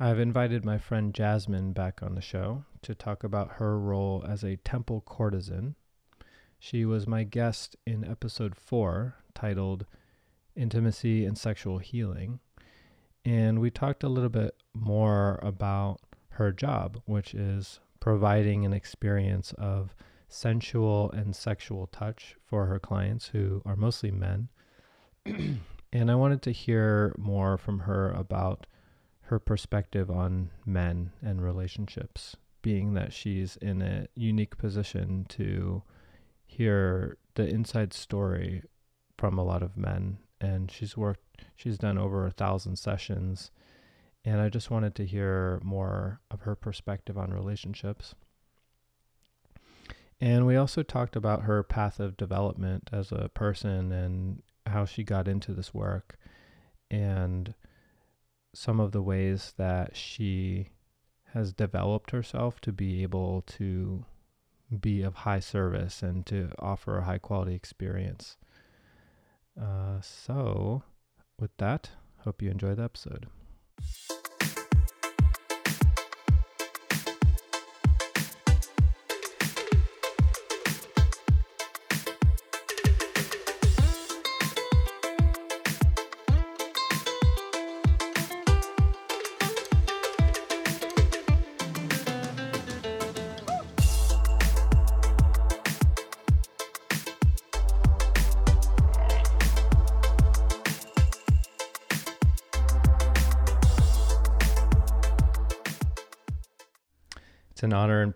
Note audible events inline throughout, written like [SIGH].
I've invited my friend Jasmyn back on the show to talk about her role as a temple courtesan. She was my guest in episode four, titled Intimacy and Sexual Healing. And we talked a little bit more about her job, which is providing an experience of sensual and sexual touch for her clients who are mostly men. [CLEARS THROAT] and I wanted to hear more from her about her perspective on men and relationships, being that she's in a unique position to hear the inside story from a lot of men. And she's worked, she's done over a thousand sessions. And I just wanted to hear more of her perspective on relationships. And we also talked about her path of development as a person and how she got into this work and some of the ways that she has developed herself to be able to be of high service and to offer a high quality experience. Uh, so, with that, hope you enjoy the episode.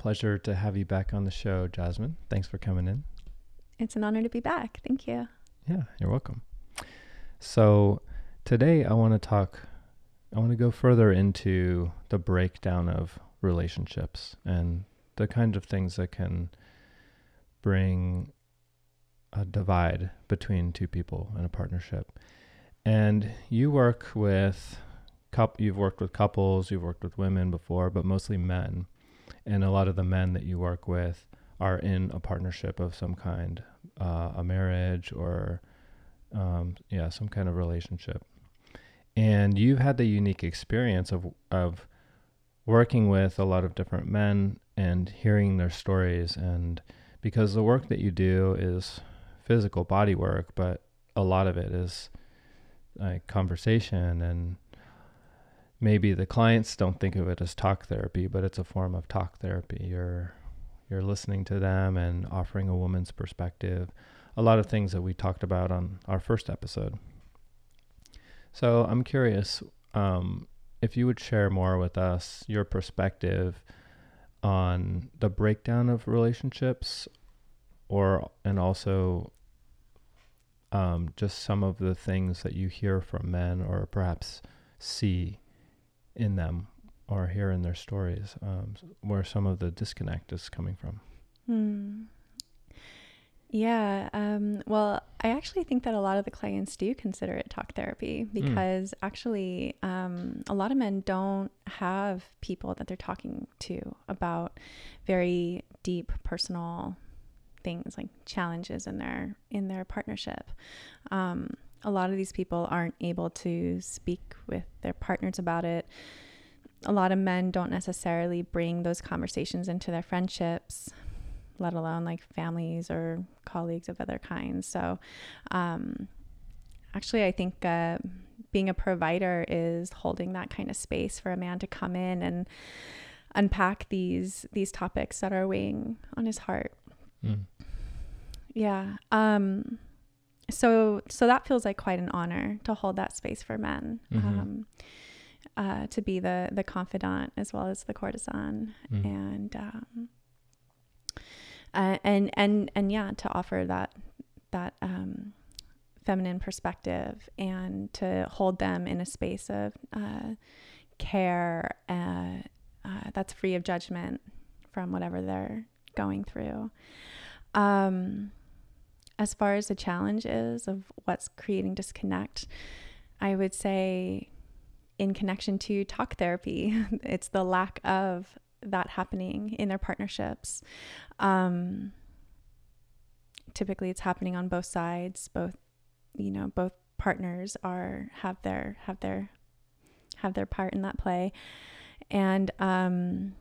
Pleasure to have you back on the show, Jasmyn. Thanks for coming in. It's an honor to be back. Thank you. Yeah, you're welcome. So, today I want to talk, I want to go further into the breakdown of relationships and the kind of things that can bring a divide between two people in a partnership. And you work with you've worked with couples, you've worked with women before, but mostly men and a lot of the men that you work with are in a partnership of some kind, uh, a marriage or um, yeah, some kind of relationship. And you've had the unique experience of of working with a lot of different men and hearing their stories and because the work that you do is physical body work, but a lot of it is like conversation and maybe the clients don't think of it as talk therapy, but it's a form of talk therapy. You're you're listening to them and offering a woman's perspective. A lot of things that we talked about on our first episode. So I'm curious um, if you would share more with us your perspective on the breakdown of relationships, or and also um, just some of the things that you hear from men, or perhaps see in them or hear in their stories um, where some of the disconnect is coming from. Hmm. Yeah. Um, well, I actually think that a lot of the clients do consider it talk therapy hmm. because mm. actually, um, a lot of men don't have people that they're talking to about very deep personal things like challenges in their in their partnership. Um, a lot of these people aren't able to speak with their partners about it. A lot of men don't necessarily bring those conversations into their friendships, let alone like families or colleagues of other kinds. So, um, actually, I think uh, being a provider is holding that kind of space for a man to come in and unpack these these topics that are weighing on his heart. Mm. Yeah. Um, so so that feels like quite an honor to hold that space for men mm-hmm. um, uh, to be the the confidant as well as the courtesan mm. and um, uh, and and and yeah to offer that that um, feminine perspective and to hold them in a space of uh, care uh, uh, that's free of judgment from whatever they're going through um, as far as the challenge is of what's creating disconnect, I would say in connection to talk therapy, [LAUGHS] it's the lack of that happening in their partnerships. Um, typically, it's happening on both sides. Both, you know, both partners are have their have their have their part in that play. And um,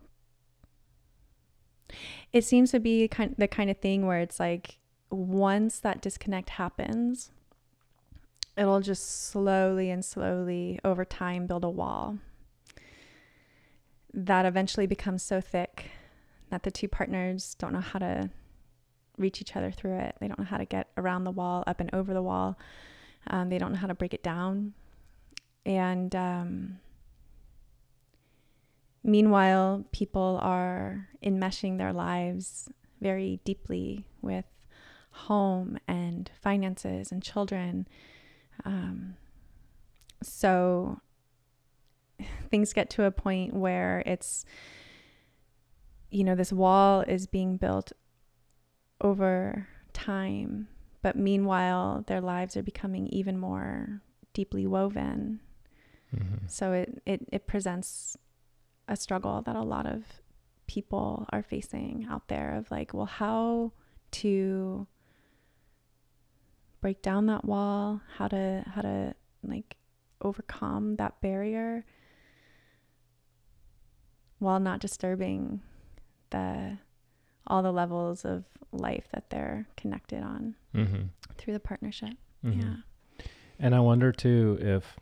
it seems to be kind the kind of thing where it's like once that disconnect happens, it'll just slowly and slowly over time build a wall that eventually becomes so thick that the two partners don't know how to reach each other through it. They don't know how to get around the wall, up and over the wall. Um, they don't know how to break it down. And um, meanwhile, people are enmeshing their lives very deeply with home and finances and children. Um, so things get to a point where it's, you know, this wall is being built over time, but meanwhile, their lives are becoming even more deeply woven. Mm-hmm. So it, it, it presents a struggle that a lot of people are facing out there of like, well, how to break down that wall, how to how to like overcome that barrier while not disturbing the all the levels of life that they're connected on mm-hmm. through the partnership. Mm-hmm. Yeah. And I wonder too if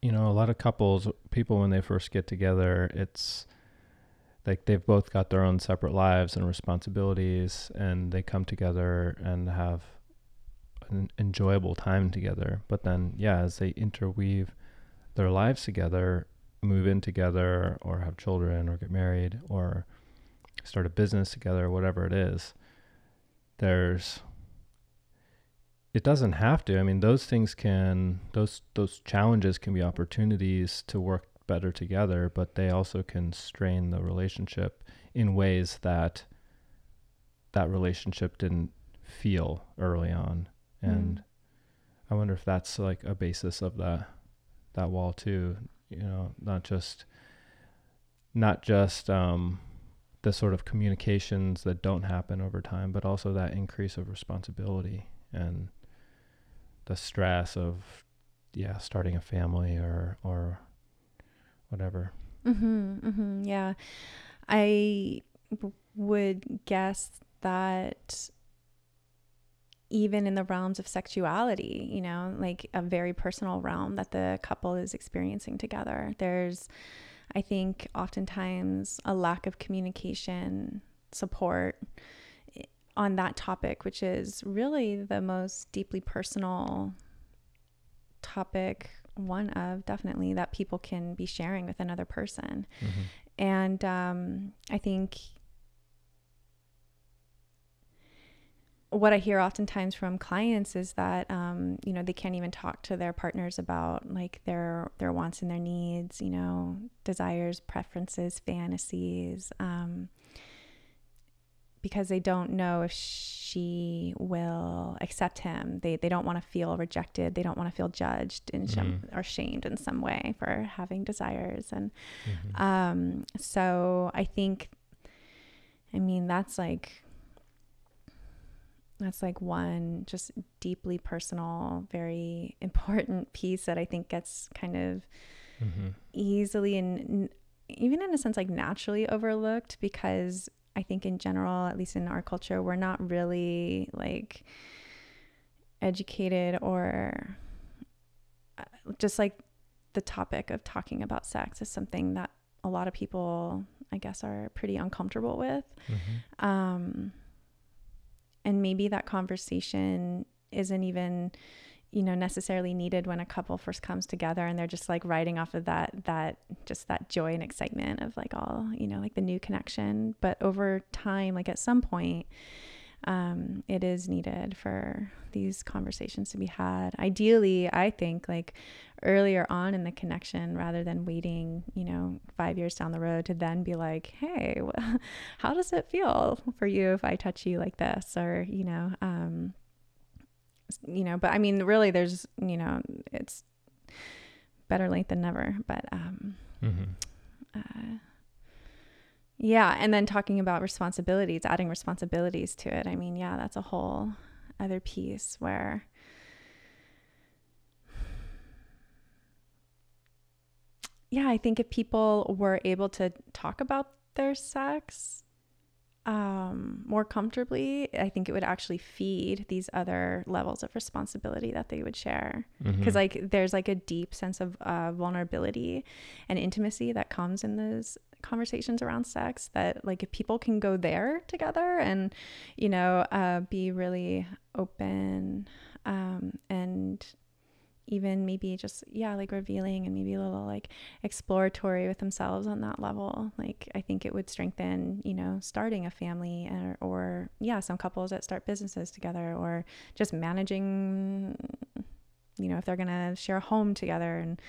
you know a lot of couples people when they first get together it's like they've both got their own separate lives and responsibilities and they come together and have an enjoyable time together but then yeah as they interweave their lives together move in together or have children or get married or start a business together, whatever it is, there's it doesn't have to. I mean, those things can those those challenges can be opportunities to work better together, but they also can strain the relationship in ways that that relationship didn't feel early on. And mm. I wonder if that's like a basis of that that wall too, you know, not just not just um the sort of communications that don't happen over time, but also that increase of responsibility and the stress of yeah starting a family or or whatever. Mhm. Mhm. Yeah. I would guess that even in the realms of sexuality, you know, like a very personal realm that the couple is experiencing together. There's I think oftentimes a lack of communication support on that topic, which is really the most deeply personal topic, one of definitely that people can be sharing with another person. Mm-hmm. And um, I think what I hear oftentimes from clients is that um, you know they can't even talk to their partners about like their their wants and their needs, you know, desires, preferences, fantasies, um, because they don't know if she will accept him. They they don't want to feel rejected. They don't want to feel judged and mm-hmm. or shamed in some way for having desires. And mm-hmm. um, so I think, I mean, that's like that's like one just deeply personal, very [LAUGHS] important piece that I think gets kind of mm-hmm. easily and even in a sense like naturally overlooked because I think in general, at least in our culture, we're not really like educated or uh, just like the topic of talking about sex is something that a lot of people, I guess, are pretty uncomfortable with. Mm-hmm. Um, and maybe that conversation isn't even you know necessarily needed when a couple first comes together and they're just like riding off of that that just that joy and excitement of like all you know like the new connection. But over time like at some point um, it is needed for these conversations to be had. Ideally i think like earlier on in the connection rather than waiting you know five years down the road to then be like hey [LAUGHS] how does it feel for you if i touch you like this or you know um, you know, but I mean, really, there's, you know, it's better late than never. But um, mm-hmm. uh, yeah, and then talking about responsibilities, adding responsibilities to it. I mean, yeah, that's a whole other piece where. Yeah, I think if people were able to talk about their sex um, more comfortably, I think it would actually feed these other levels of responsibility that they would share. Because, Mhm. like, there's like a deep sense of uh, vulnerability and intimacy that comes in those conversations around sex that, like, if people can go there together and, you know, uh, be really open um, and even maybe just yeah like revealing and maybe a little like exploratory with themselves on that level like i think it would strengthen you know starting a family or, or yeah some couples that start businesses together or just managing you know if they're gonna share a home together and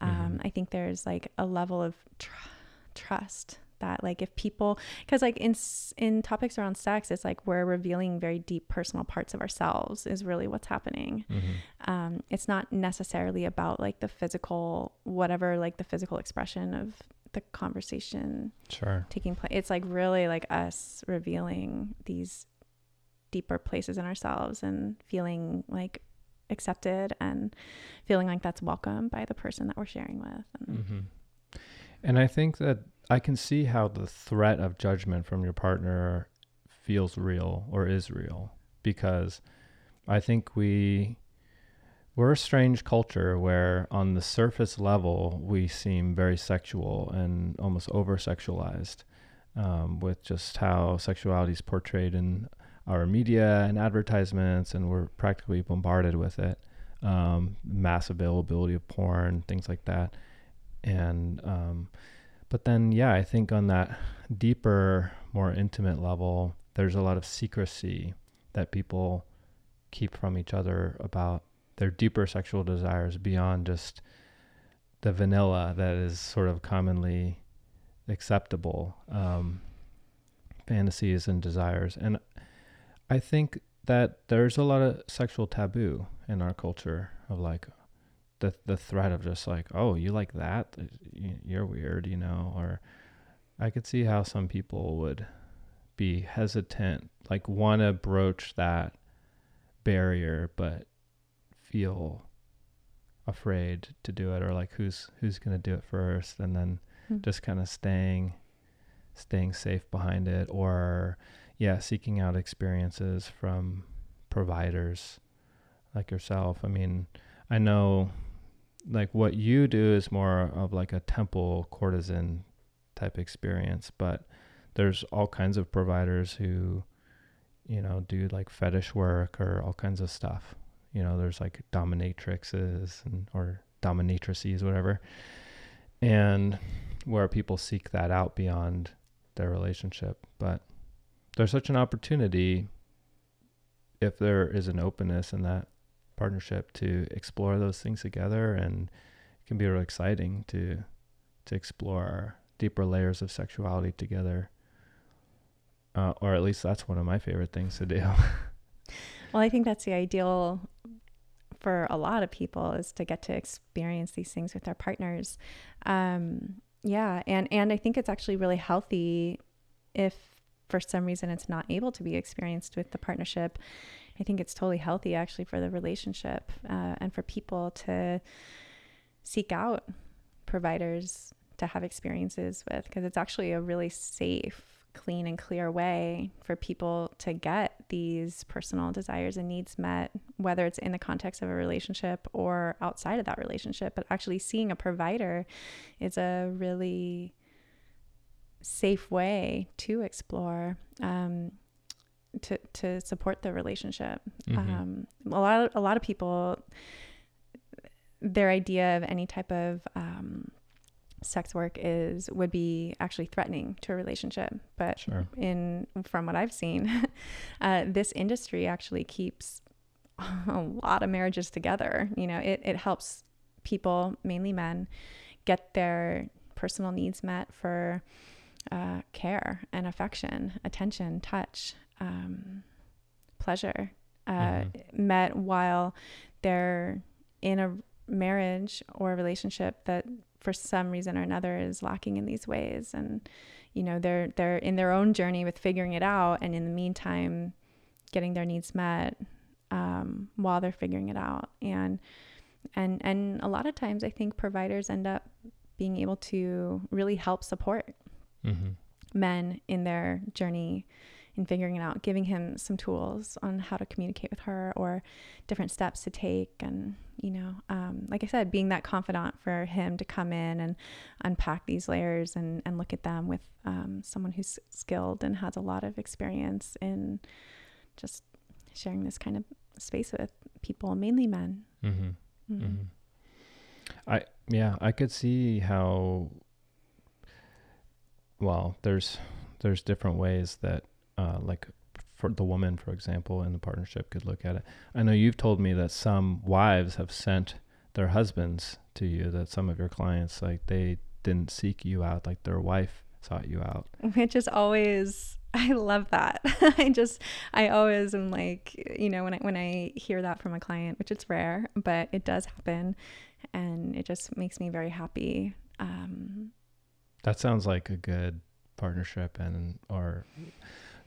um, Mhm. i think there's like a level of tr- trust that like if people because like in in topics around sex it's like we're revealing very deep personal parts of ourselves is really what's happening Mhm. um, it's not necessarily about like the physical whatever like the physical expression of the conversation Sure. taking place it's like really like us revealing these deeper places in ourselves and feeling like accepted and feeling like that's welcome by the person that we're sharing with and hmm And I think that I can see how the threat of judgment from your partner feels real or is real because I think we we're a strange culture where on the surface level we seem very sexual and almost over sexualized um, with just how sexuality is portrayed in our media and advertisements and we're practically bombarded with it. Um, mass availability of porn things like that. And um, but then yeah i think on that deeper more intimate level there's a lot of secrecy that people keep from each other about their deeper sexual desires beyond just the vanilla that is sort of commonly acceptable um, fantasies and desires. And i think that there's a lot of sexual taboo in our culture of like the the threat of just like oh you like that you're weird you know or i could see how some people would be hesitant like want to broach that barrier but feel afraid to do it or like who's who's going to do it first and then Hmm. just kind of staying staying safe behind it or yeah seeking out experiences from providers like yourself i mean i know like what you do is more of like a temple courtesan type experience but there's all kinds of providers who you know do like fetish work or all kinds of stuff. You know there's like dominatrixes and or dominatrices whatever. And where people seek that out beyond their relationship. But there's such an opportunity if there is an openness in that partnership to explore those things together and it can be really exciting to to explore deeper layers of sexuality together uh, or at least that's one of my favorite things to do [LAUGHS] Well, I think that's the ideal for a lot of people is to get to experience these things with their partners. Um, yeah, and and I think it's actually really healthy if for some reason it's not able to be experienced with the partnership. I think it's totally healthy actually for the relationship uh, and for people to seek out providers to have experiences with because it's actually a really safe clean and clear way for people to get these personal desires and needs met, whether it's in the context of a relationship or outside of that relationship. But actually, seeing a provider is a really safe way to explore. Um, to, to support the relationship. Mhm. Um, a lot of, a lot of people, their idea of any type of um, sex work is would be actually threatening to a relationship. But sure in from what I've seen, [LAUGHS] uh, this industry actually keeps [LAUGHS] a lot of marriages together. You know, it, it helps people, mainly men, get their personal needs met for uh, care and affection, attention, touch, um, pleasure, uh, Mhm. met while they're in a marriage or a relationship that for some reason or another is lacking in these ways and you know they're they're in their own journey with figuring it out and in the meantime getting their needs met um, while they're figuring it out and and and a lot of times i think providers end up being able to really help support Mm-hmm. men in their journey in figuring it out, giving him some tools on how to communicate with her or different steps to take. And, you know, um, like I said, being that confidant for him to come in and unpack these layers and, and look at them with um, someone who's skilled and has a lot of experience in just sharing this kind of space with people, mainly men. Mm-hmm. Mhm. Mm-hmm. I yeah, I could see how. Well, there's there's different ways that, uh, like, for the woman, for example, in the partnership could look at it. I know you've told me that some wives have sent their husbands to you. That some of your clients, like, they didn't seek you out, like their wife sought you out. which is always [LAUGHS] I love that. [LAUGHS] I just I always am like, you know, when I when I hear that from a client, which it's rare, but it does happen and it just makes me very happy. Um That sounds like a good partnership, and or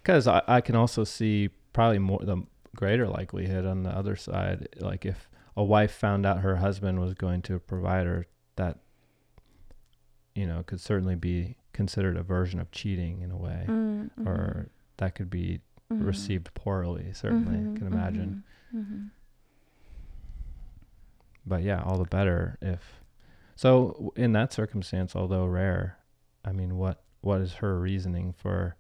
because I, I can also see probably more the greater likelihood on the other side, like if a wife found out her husband was going to provide her, that you know could certainly be considered a version of cheating in a way, mm, mhm, or that could be mhm, received poorly. Certainly, mhm, I can imagine. mhm, mhm. But yeah, all the better if. So in that circumstance, although rare, I mean, what what is her reasoning for?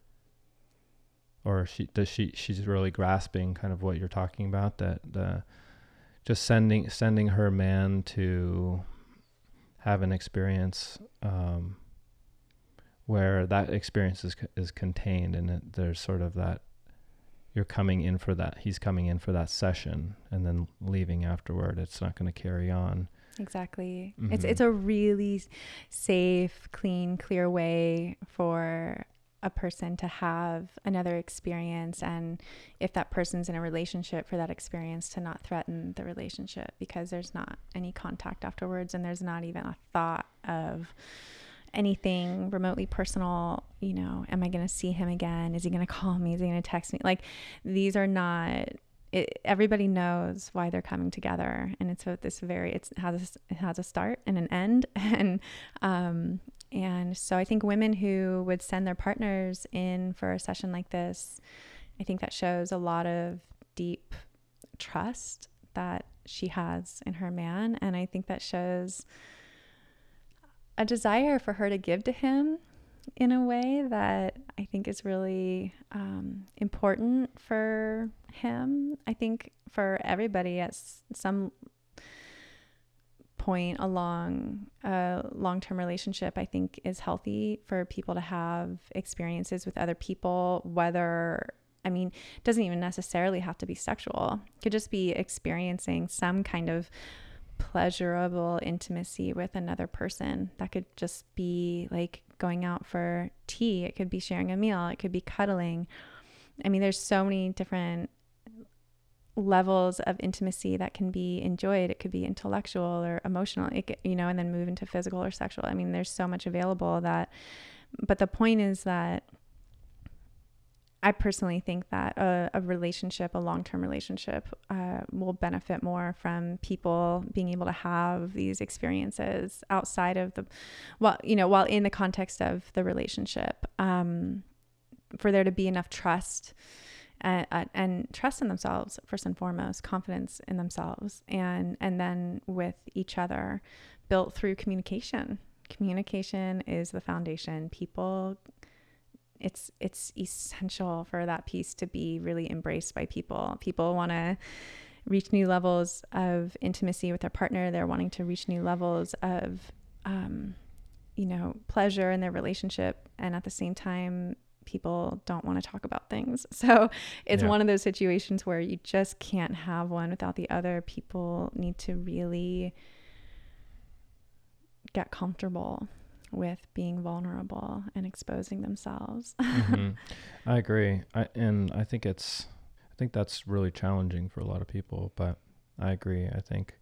Or she does she she's really grasping kind of what you're talking about that the just sending sending her man to have an experience um, where that experience is is contained and it, there's sort of that you're coming in for that he's coming in for that session and then leaving afterward it's not going to carry on Exactly. It's Mhm. it's a really safe, clean, clear way for a person to have another experience and if that person's in a relationship for that experience to not threaten the relationship because there's not any contact afterwards and there's not even a thought of anything remotely personal, you know, am I going to see him again? Is he going to call me? Is he going to text me? Like these are not it, everybody knows why they're coming together and it's a, this very it's, it has a, it has a start and an end [LAUGHS] and um and so i think women who would send their partners in for a session like this i think that shows a lot of deep trust that she has in her man and i think that shows a desire for her to give to him in a way that I think is really um, important for him. I think for everybody at some point along a long term relationship, I think is healthy for people to have experiences with other people, whether I mean, it doesn't even necessarily have to be sexual. It could just be experiencing some kind of pleasurable intimacy with another person. That could just be like going out for tea, it could be sharing a meal, it could be cuddling. I mean, there's so many different levels of intimacy that can be enjoyed. It could be intellectual or emotional, you know, and then move into physical or sexual. I mean, there's so much available that, but the point is that I personally think that a, a relationship, a long term relationship, uh, will benefit more from people being able to have these experiences outside of the, well, you know, while in the context of the relationship, um, for there to be enough trust and, uh, and trust in themselves first and foremost, confidence in themselves, and and then with each other, built through communication. Communication is the foundation. People it's it's essential for that piece to be really embraced by people. People want to reach new levels of intimacy with their partner. They're wanting to reach new levels of, um, you know, pleasure in their relationship, and at the same time, people don't want to talk about things. [LAUGHS] So it's Yeah. one of those situations where you just can't have one without the other. People need to really get comfortable with being vulnerable and exposing themselves. [LAUGHS] hmm I agree. I and I think it's I think that's really challenging for a lot of people, but I agree. I think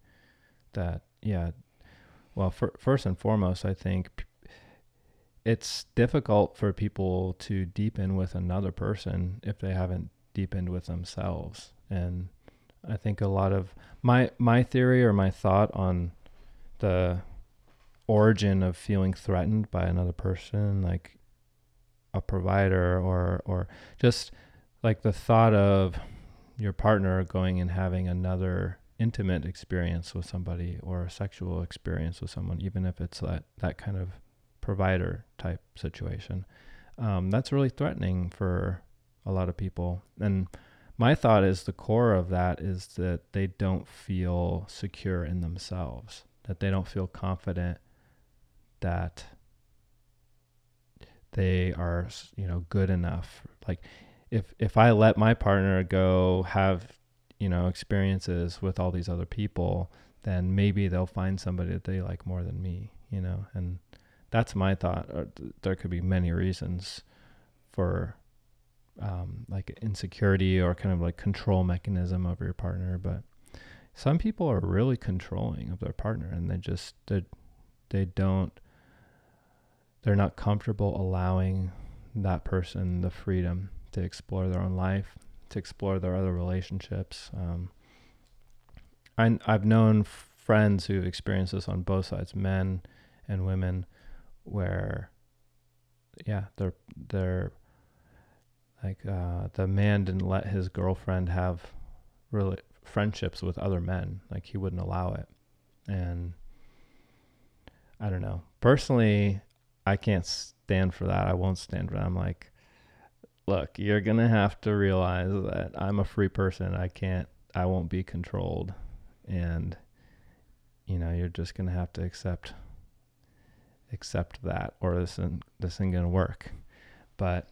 that yeah, well, for, first and foremost, I think p- it's difficult for people to deepen with another person if they haven't deepened with themselves. And I think a lot of my my theory or my thought on the origin of feeling threatened by another person, like a provider or or just like the thought of your partner going and having another intimate experience with somebody or a sexual experience with someone, even if it's that, that kind of provider type situation. Um, that's really threatening for a lot of people. And my thought is the core of that is that they don't feel secure in themselves, that they don't feel confident that they are, you know, good enough. Like if if I let my partner go have, you know, experiences with all these other people, then maybe they'll find somebody that they like more than me, you know, and that's my thought. There could be many reasons for um, like insecurity or kind of like control mechanism over your partner, but some people are really controlling of their partner and they just they, they don't they're not comfortable allowing that person the freedom to explore their own life, to explore their other relationships. Um, I, I've known friends who've experienced this on both sides, men and women, where, yeah, they're they're like uh, the man didn't let his girlfriend have really friendships with other men, like he wouldn't allow it, and I don't know. Personally, I can't stand for that. I won't stand for that. I'm like, look, you're gonna have to realize that I'm a free person. I can't. I won't be controlled, and you know, you're just gonna have to accept accept that, or this isn't this isn't gonna work. But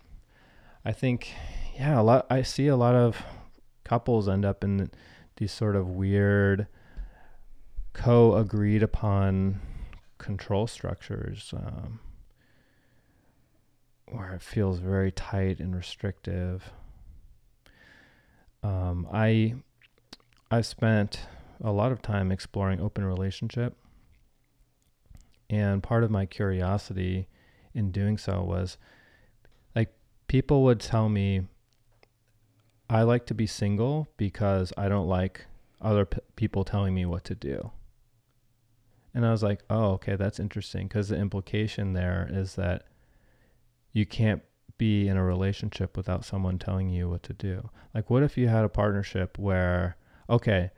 I think, yeah, a lot. I see a lot of couples end up in these sort of weird co-agreed upon control structures. Um, where it feels very tight and restrictive. Um, I I've spent a lot of time exploring open relationship, and part of my curiosity in doing so was like people would tell me I like to be single because I don't like other p- people telling me what to do. And I was like, oh, okay, that's interesting because the implication there is that you can't be in a relationship without someone telling you what to do. Like, what if you had a partnership where, okay,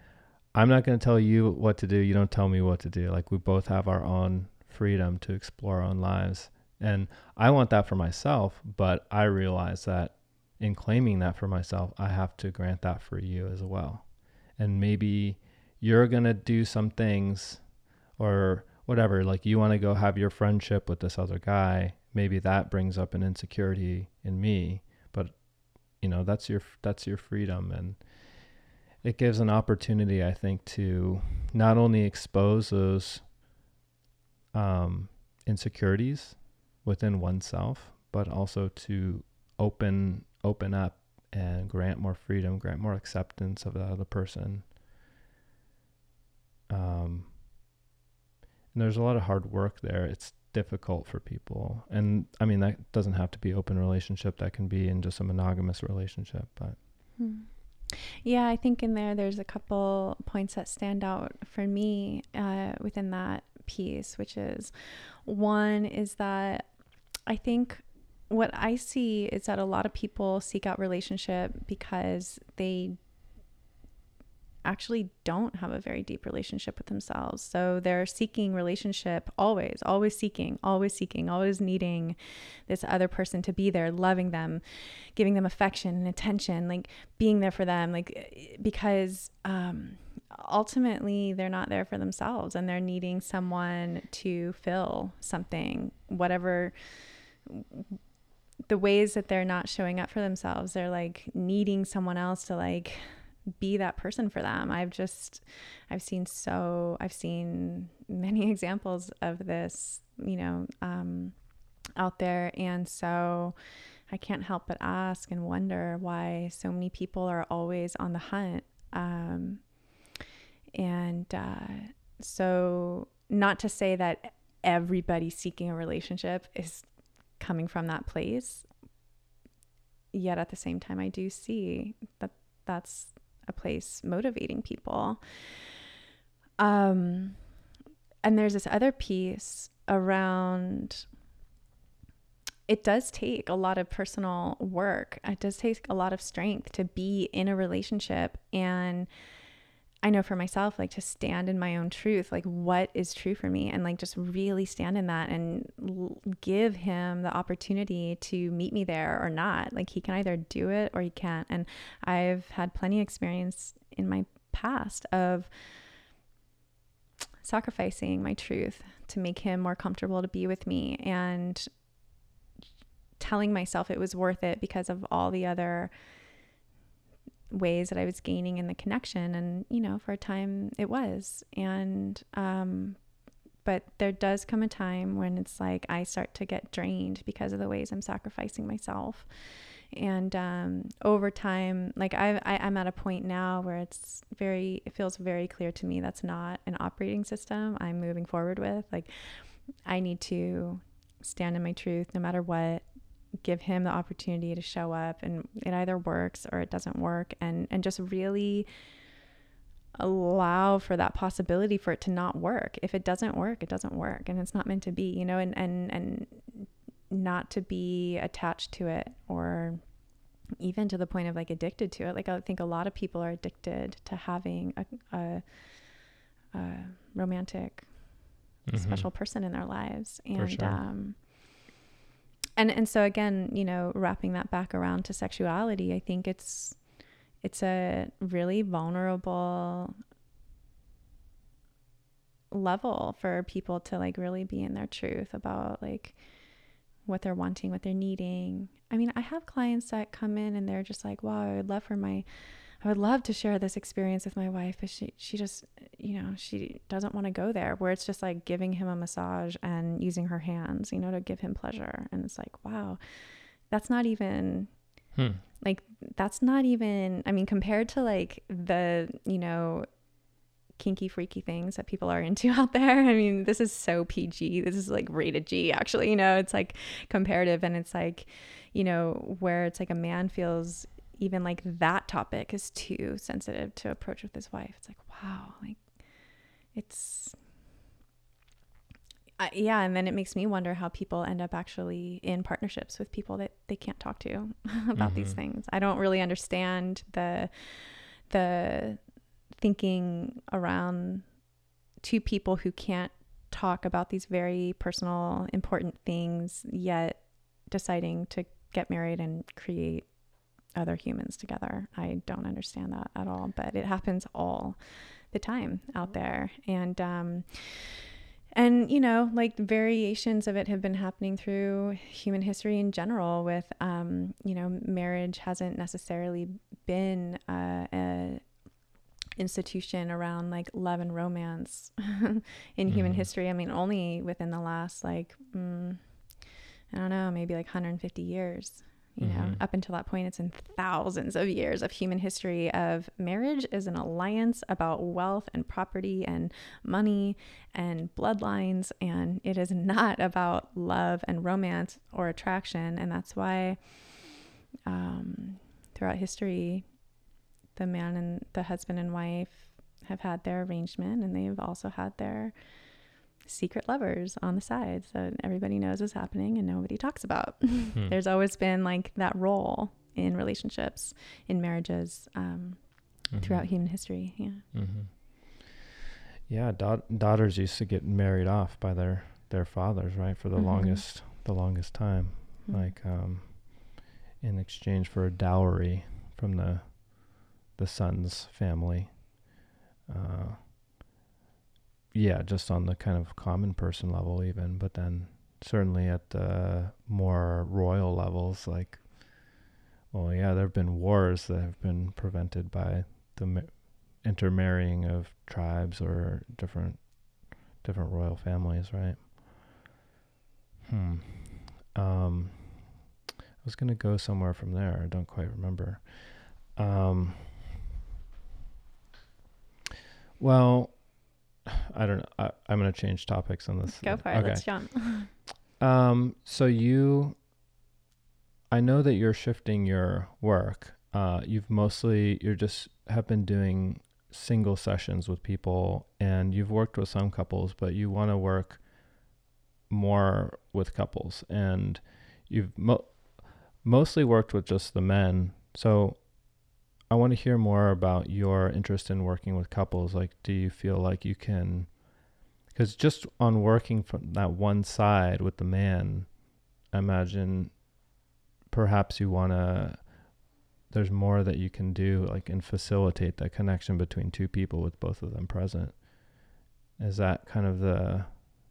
I'm not going to tell you what to do. You don't tell me what to do. Like, we both have our own freedom to explore our own lives. And I want that for myself, but I realize that in claiming that for myself, I have to grant that for you as well. And maybe you're going to do some things or whatever, like you want to go have your friendship with this other guy maybe that brings up an insecurity in me but you know that's your that's your freedom and it gives an opportunity i think to not only expose those um, insecurities within oneself but also to open open up and grant more freedom grant more acceptance of the other person um, and there's a lot of hard work there it's difficult for people. And I mean, that doesn't have to be open relationship. That can be in just a monogamous relationship. But hmm. yeah, I think in there, there's a couple points that stand out for me uh, within that piece, which is one is that I think what I see is that a lot of people seek out relationship because they actually don't have a very deep relationship with themselves. So they're seeking relationship always, always seeking, always seeking, always needing this other person to be there, loving them, giving them affection and attention, like being there for them, like because um, ultimately they're not there for themselves and they're needing someone to fill something, whatever the ways that they're not showing up for themselves. They're like needing someone else to like be that person for them. I've just, I've seen so, I've seen many [LAUGHS] examples of this, you know, um, out there. And so I can't help but ask and wonder why so many people are always on the hunt. Um, and uh, so, not to say that everybody seeking a relationship is coming from that place, yet at the same time, I do see that that's a place motivating people. Um, and there's this other piece around it does take a lot of personal work. It does take a lot of strength to be in a relationship. And I know for myself, like to stand in my own truth, like what is true for me, and like just really stand in that and l- give him the opportunity to meet me there or not. Like he can either do it or he can't. And I've had plenty of experience in my past of sacrificing my truth to make him more comfortable to be with me and telling myself it was worth it because of all the other ways that I was gaining in the connection. And, you know, for a time it was. And, um, but there does come a time when it's like I start to get drained because of the ways I'm sacrificing myself. And um, over time, like I, I, I'm at a point now where it's very, it feels very clear to me that's not an operating system I'm moving forward with. Like I need to stand in my truth no matter what give him the opportunity to show up and it either works or it doesn't work and and just really allow for that possibility for it to not work if it doesn't work it doesn't work and it's not meant to be you know and and and not to be attached to it or even to the point of like addicted to it like i think a lot of people are addicted to having a, a, a romantic mm-hmm. special person in their lives and sure. um and and so again you know wrapping that back around to sexuality i think it's it's a really vulnerable level for people to like really be in their truth about like what they're wanting what they're needing. I mean i have clients that come in and they're just like wow i would love for my I would love to share this experience with my wife, but she she just you know she doesn't want to go there. Where it's just like giving him a massage and using her hands, you know, to give him pleasure, and it's like wow, that's not even hmm. like that's not even. I mean, compared to like the you know kinky freaky things that people are into [LAUGHS] out there. I mean, this is so PG. This is like rated G actually, you know, it's like comparative and it's like, you know, where it's like a man feels even like that topic is too sensitive to approach with his wife. It's like, wow, like it's uh, yeah, and then it makes me wonder how people end up actually in partnerships with people that they can't talk to [LAUGHS] about mm-hmm. these things. I don't really understand the the thinking around two people who can't talk about these very personal important things yet deciding to get married and create other humans together. I don't understand that at all, but it happens all the time out there. And, um, and you know like variations of it have been happening through human history in general with um, you know marriage hasn't necessarily been uh, a institution around like love and romance [LAUGHS] in mm. human mm-hmm. history i mean only within the last like mm, i don't know maybe like 150 years you mm-hmm. know up until that point it's in thousands of years of human history of marriage is an alliance about wealth and property and money and bloodlines and it is not about love and romance or attraction and that's why um, throughout history the man and the husband and wife have had their arrangement and they've also had their secret lovers on the side that everybody knows is happening and nobody talks about. [LAUGHS] Hmm. There's always been like that role in relationships, in marriages, um, mm-hmm. throughout human history. Yeah. Mm-hmm. Yeah, da- daughters used to get married off by their their fathers, right, for the mm-hmm. longest the longest time, mm-hmm. like um, in exchange for a dowry from the the son's family. Uh, yeah, just on the kind of common person level, even, but then certainly at the more royal levels, like, well, yeah, there have been wars that have been prevented by the intermarrying of tribes or different different royal families, right? Hmm. Um, I was gonna go somewhere from there. I don't quite remember. Um, well, I don't know. I, am going to change topics on this. Go for it. Okay. Let's jump. [LAUGHS] um, so you, I know that you're shifting your work. Uh, you've mostly you're just have been doing single sessions with people and you've worked with some couples but you want to work more with couples and you've mo- mostly worked with just the men so i want to hear more about your interest in working with couples. Like do you feel like you can because just on working from that one side with the man I imagine perhaps you want to there's more that you can do like and facilitate that connection between two people with both of them present. Is that kind of the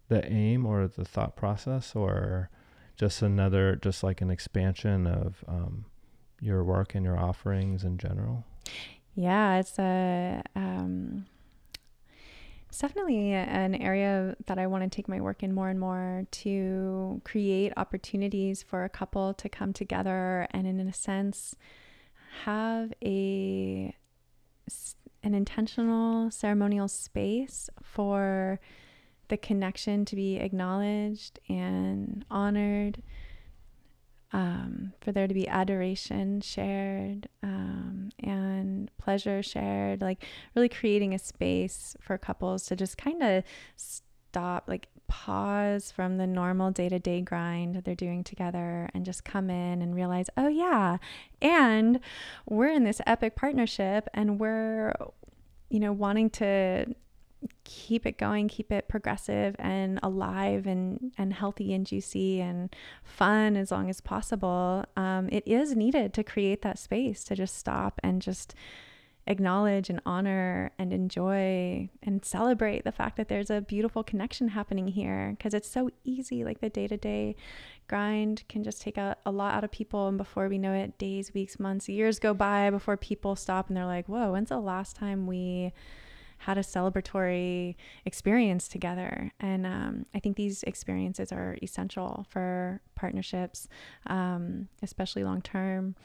the aim or the thought process or just another just like an expansion of um, your work and your offerings in general? Yeah it's a um, it's definitely an area that I want to take my work in more and more to create opportunities for a couple to come together and, in a sense, have a an intentional ceremonial space for the connection to be acknowledged and honored um, for there to be adoration shared um, and pleasure shared, like really creating a space for couples to just kind of stop, like pause from the normal day to day grind they're doing together and just come in and realize, oh, yeah, and we're in this epic partnership and we're, you know, wanting to keep it going, keep it progressive and alive and, and healthy and juicy and fun as long as possible, um, it is needed to create that space to just stop and just acknowledge and honor and enjoy and celebrate the fact that there's a beautiful connection happening here. Because it's so easy like the day-to-day grind can just take a, a lot out of people. And before we know it days weeks months years go by before people stop and they're like whoa when's the last time we had a celebratory experience together. And um, I think these experiences are essential for partnerships, um, especially long term.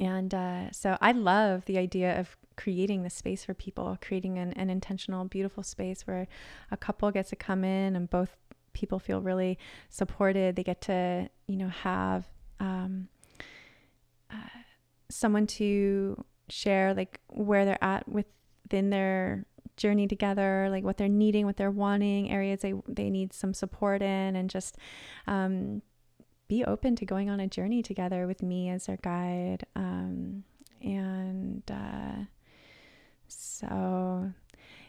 And uh, so I love the idea of creating the space for people, creating an, an intentional, beautiful space where a couple gets to come in and both people feel really supported. They get to, you know, have um, uh, someone to share like where they're at within their journey together, like what they're needing, what they're wanting, areas they, they need some support in, and just um, be open to going on a journey together with me as their guide. Um, and uh, so,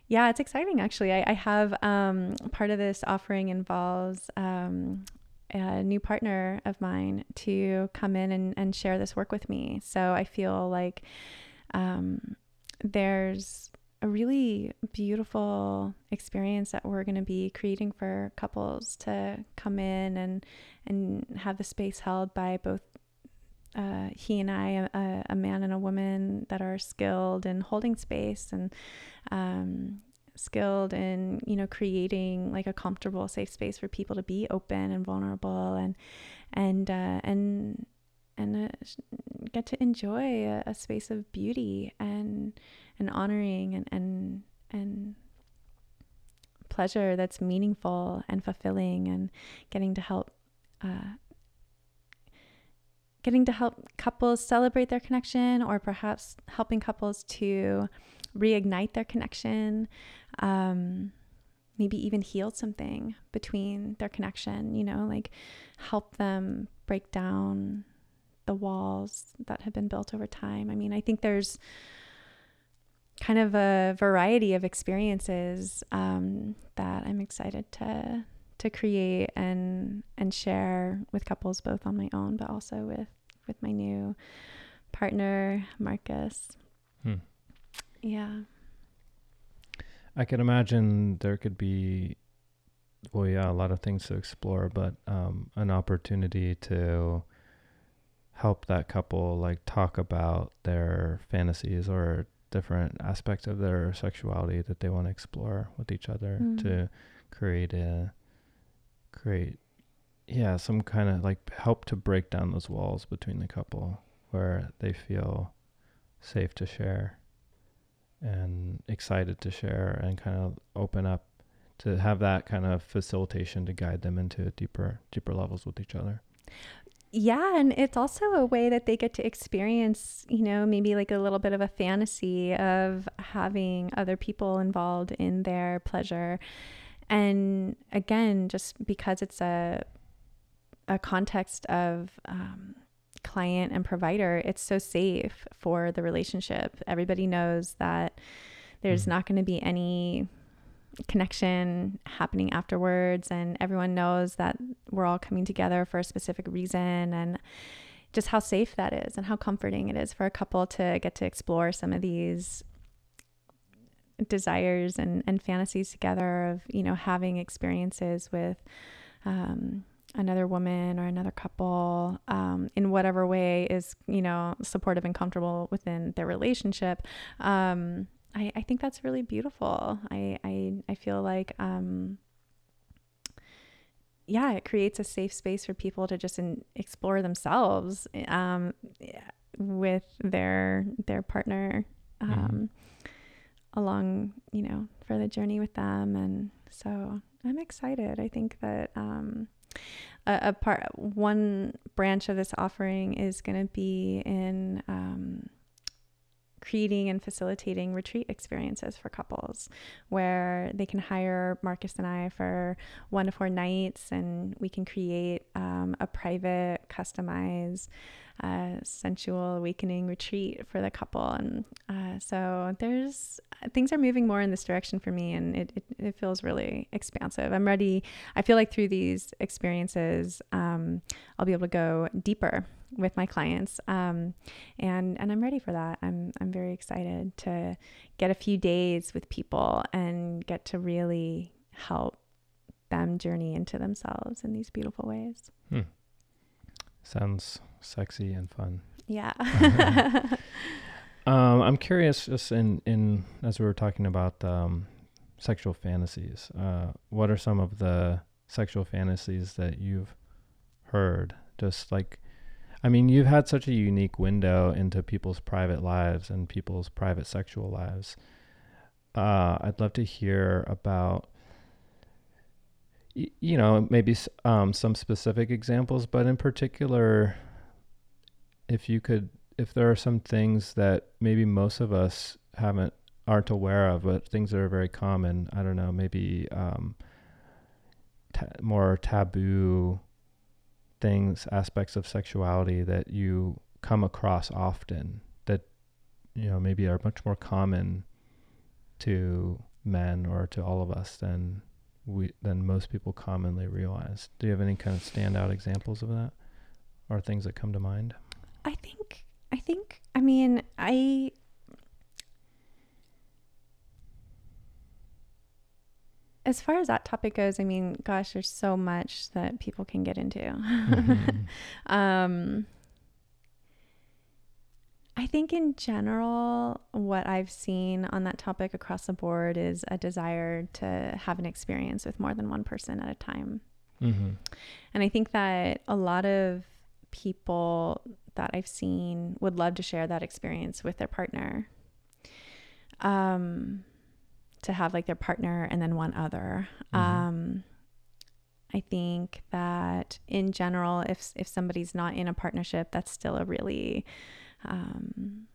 yeah, it's exciting actually. I, I have um, part of this offering involves um, a new partner of mine to come in and, and share this work with me. So I feel like um, there's a really beautiful experience that we're going to be creating for couples to come in and and have the space held by both uh, he and I, a, a, man and a woman that are skilled in holding space and um, skilled in you know creating like a comfortable, safe space for people to be open and vulnerable and and uh, and and uh, get to enjoy a, a space of beauty and and honoring and and and pleasure that's meaningful and fulfilling and getting to help uh, getting to help couples celebrate their connection or perhaps helping couples to reignite their connection um, maybe even heal something between their connection you know like help them break down the walls that have been built over time. I mean i think there's kind of a variety of experiences um, that I'm excited to to create and and share with couples both on my own but also with with my new partner Marcus. Hmm. Yeah. I can imagine there could be well yeah, a lot of things to explore, but um, an opportunity to help that couple like talk about their fantasies or different aspects of their sexuality that they want to explore with each other mm. to create a create yeah some kind of like help to break down those walls between the couple where they feel safe to share and excited to share and kind of open up to have that kind of facilitation to guide them into deeper deeper levels with each other yeah, and it's also a way that they get to experience, you know, maybe like a little bit of a fantasy of having other people involved in their pleasure. And again, just because it's a a context of um, client and provider, it's so safe for the relationship. Everybody knows that there's mm-hmm. not going to be any connection happening afterwards and everyone knows that we're all coming together for a specific reason and just how safe that is and how comforting it is for a couple to get to explore some of these desires and, and fantasies together of you know having experiences with um, another woman or another couple um, in whatever way is you know supportive and comfortable within their relationship. Um, I, I think that's really beautiful. I, I, I feel like, um, yeah, it creates a safe space for people to just in, explore themselves um, with their their partner mm-hmm. um, mm-hmm. along, you know, for the journey with them. And so I'm excited. I think that um, a, a, part one branch of this offering is going to be in um, creating and facilitating retreat experiences for couples where they can hire Marcus and I for one to four nights and we can create um, a private, customized, uh, sensual awakening retreat for the couple. And uh, so there's things are moving more in this direction for me and it, it, it, feels really expansive. I'm ready. I feel like through these experiences, um, I'll be able to go deeper with my clients. Um, and, and I'm ready for that. I'm, I'm very excited to get a few days with people and get to really help them journey into themselves in these beautiful ways. Hmm. Sounds sexy and fun. Yeah. [LAUGHS] [LAUGHS] um, I'm curious, just in, in as we were talking about um, sexual fantasies, uh, what are some of the sexual fantasies that you've heard? Just like I mean, you've had such a unique window into people's private lives and people's private sexual lives. Uh, I'd love to hear about, y- you know, maybe um, some specific examples, but in particular, if you could, if there are some things that maybe most of us haven't aren't aware of, but things that are very common. I don't know, maybe um, ta- more taboo things, aspects of sexuality that you come across often that, you know, maybe are much more common to men or to all of us than we than most people commonly realize. Do you have any kind of standout examples of that or things that come to mind? I think I think I mean I as far as that topic goes, I mean, gosh, there's so much that people can get into. Mm-hmm. [LAUGHS] um, I think in general, what I've seen on that topic across the board is a desire to have an experience with more than one person at a time. Mm-hmm. And I think that a lot of people that I've seen would love to share that experience with their partner. Um, to have like their partner and then one other. Mm-hmm. Um, I think that in general, if if somebody's not in a partnership, that's still a really um,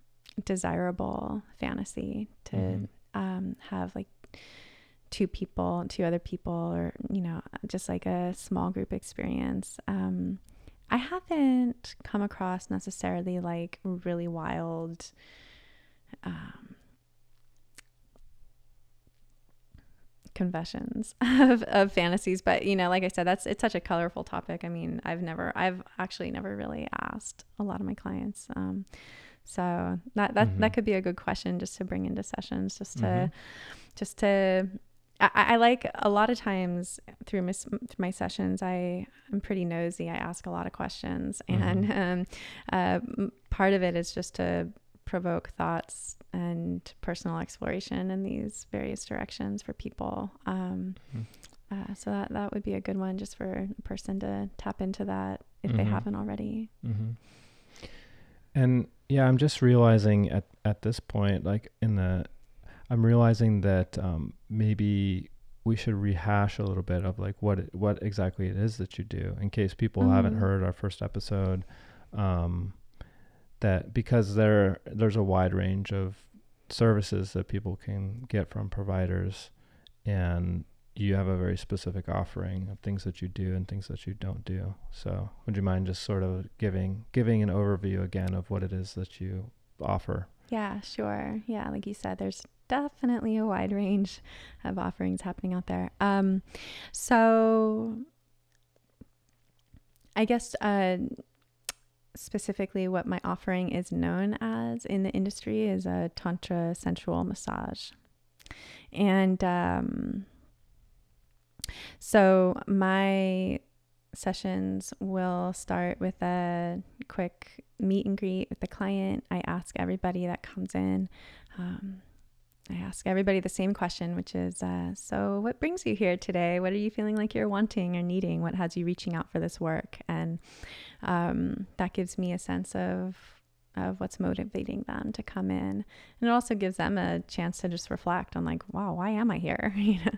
desirable fantasy to mm-hmm. um, have like two people, two other people, or you know, just like a small group experience. Um, I haven't come across necessarily like really wild um, confessions [LAUGHS] of, of fantasies but you know like i said that's it's such a colorful topic i mean i've never i've actually never really asked a lot of my clients um, so that that, mm-hmm. that could be a good question just to bring into sessions just to mm-hmm. just to I, I, like a lot of times through my, through my sessions I am pretty nosy I ask a lot of questions [LAUGHS] mm-hmm. and um, uh, part of it is just to provoke thoughts and personal exploration in these various directions for people. Um, mm-hmm. uh, so that that would be a good one just for a person to tap into that if mm-hmm. they haven't already. Mm-hmm. And yeah, I'm just realizing at at this point, like in the, I'm realizing that um, maybe we should rehash a little bit of like what it, what exactly it is that you do in case people haven't Mhm. heard our first episode um, that because there there's a wide range of services that people can get from providers and you have a very specific offering of things that you do and things that you don't do so would you mind just sort of giving giving an overview again of what it is that you offer Yeah, sure. Yeah, like you said, there's definitely a wide range of offerings happening out there. Um, so I guess uh, specifically what my offering is known as in the industry is a tantra sensual massage, and um, so my sessions will start with a quick meet and greet with the client. I ask everybody that comes in, um, I ask everybody the same question, which is uh, So, what brings you here today? What are you feeling like you're wanting or needing? What has you reaching out for this work? And um, that gives me a sense of of what's motivating them to come in and it also gives them a chance to just reflect on like wow why am i here [LAUGHS] you know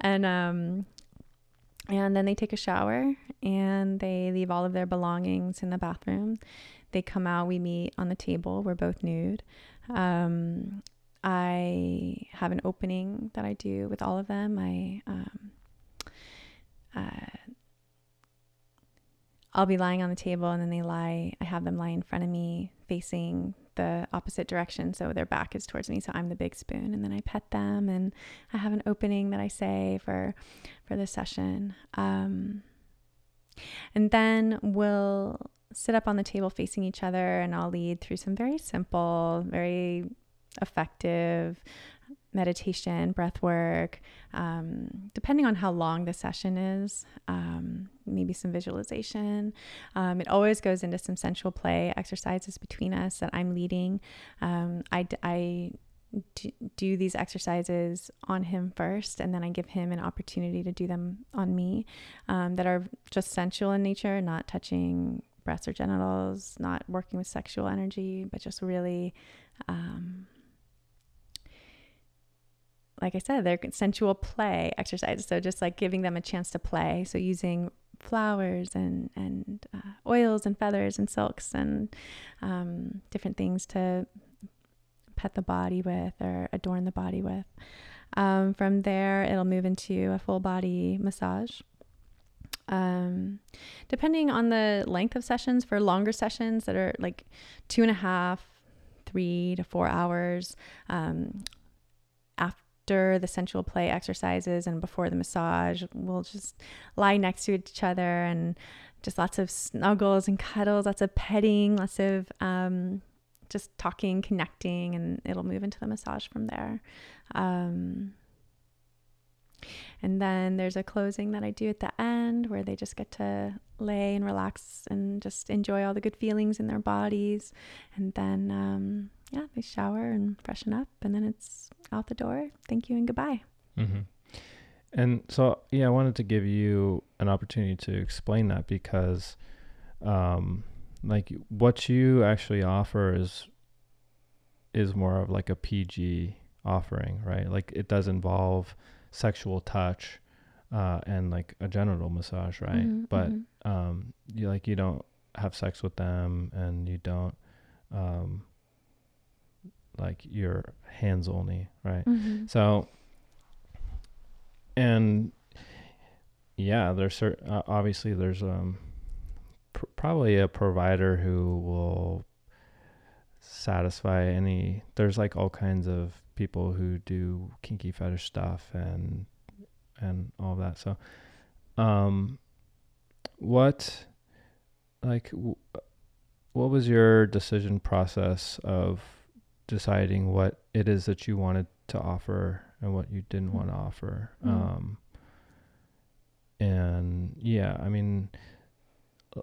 and um and then they take a shower and they leave all of their belongings in the bathroom. They come out, we meet on the table, we're both nude. Um, I have an opening that I do with all of them. I, um, uh, I'll be lying on the table and then they lie, I have them lie in front of me facing the opposite direction. So their back is towards me. So I'm the big spoon. And then I pet them and I have an opening that I say for for the session. Um, and then we'll sit up on the table facing each other and I'll lead through some very simple, very effective meditation, breath work, um, depending on how long the session is, um, maybe some visualization. Um, it always goes into some sensual play exercises between us that I'm leading. Um, I, I do these exercises on him first, and then I give him an opportunity to do them on me um, that are just sensual in nature, not touching breasts or genitals, not working with sexual energy, but just really. Like I said, they're sensual play exercises. So just like giving them a chance to play. So using flowers and and uh, oils and feathers and silks and um, different things to pet the body with or adorn the body with. Um, from there, it'll move into a full body massage. Um, depending on the length of sessions, for longer sessions that are like two and a half, three to four hours, um, after the sensual play exercises and before the massage, we'll just lie next to each other and just lots of snuggles and cuddles, lots of petting, lots of um, just talking, connecting, and it'll move into the massage from there. Um, and then there's a closing that I do at the end where they just get to lay and relax and just enjoy all the good feelings in their bodies. And then, um, yeah, they shower and freshen up, and then it's out the door. Thank you and goodbye. Mm-hmm. And so, yeah, I wanted to give you an opportunity to explain that because, um, like, what you actually offer is is more of like a PG offering, right? Like, it does involve sexual touch uh, and like a genital massage, right? Mhm, but mhm. um, you like you don't have sex with them, and you don't um, like your hands only, right? Mhm. So, and yeah, there's certain, uh, obviously there's um pr- probably a provider who will satisfy any. There's like all kinds of people who do kinky fetish stuff and and all that. So, um, what like w- what was your decision process of deciding what it is that you wanted to offer and what you didn't want to offer. Mm. Um, and yeah, I mean, uh,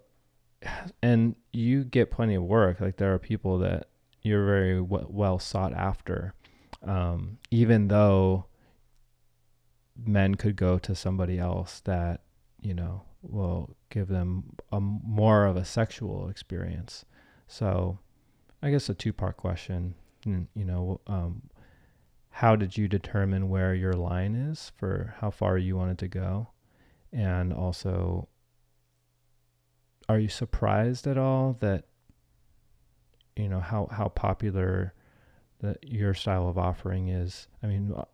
and you get plenty of work. Like there are people that you're very w- well sought after, um, even though men could go to somebody else that you know will give them a more of a sexual experience. So, I guess a two part question. Mm, You know, um, how did you determine where your line is for how far you wanted to go? And also, are you surprised at all that, you know, how, how popular that your style of offering is? I mean, uh,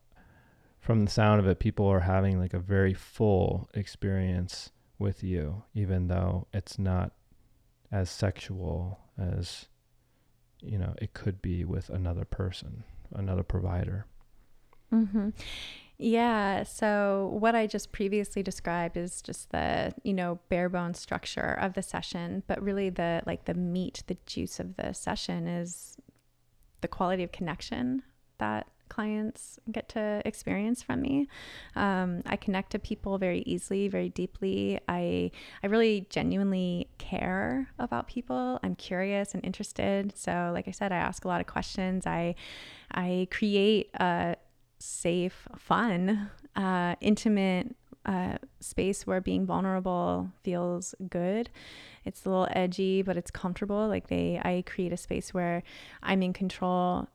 from the sound of it, people are having like a very full experience with you, even though it's not as sexual as, you know, it could be with another person another provider. Mm-hmm. Yeah. So what I just previously described is just the, you know, bare bone structure of the session, but really the like the meat, the juice of the session is the quality of connection that clients get to experience from me. Um, I connect to people very easily, very deeply. I I really genuinely care about people. I'm curious and interested. So, like I said, I ask a lot of questions. I I create a safe, fun, uh, intimate uh, space where being vulnerable feels good. It's a little edgy, but it's comfortable. Like they, I create a space where I'm in control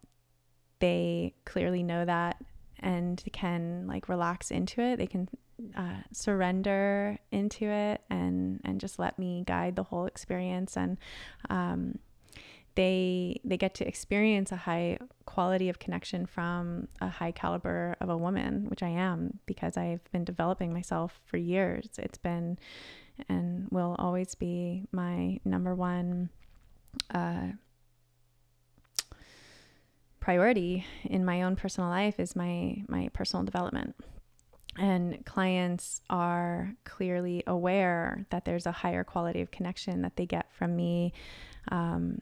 they clearly know that and can like relax into it. They can uh, surrender into it and and just let me guide the whole experience. And um, they they get to experience a high quality of connection from a high caliber of a woman, which I am because I've been developing myself for years. It's been and will always be my number one. Uh, priority in my own personal life is my my personal development and clients are clearly aware that there's a higher quality of connection that they get from me um,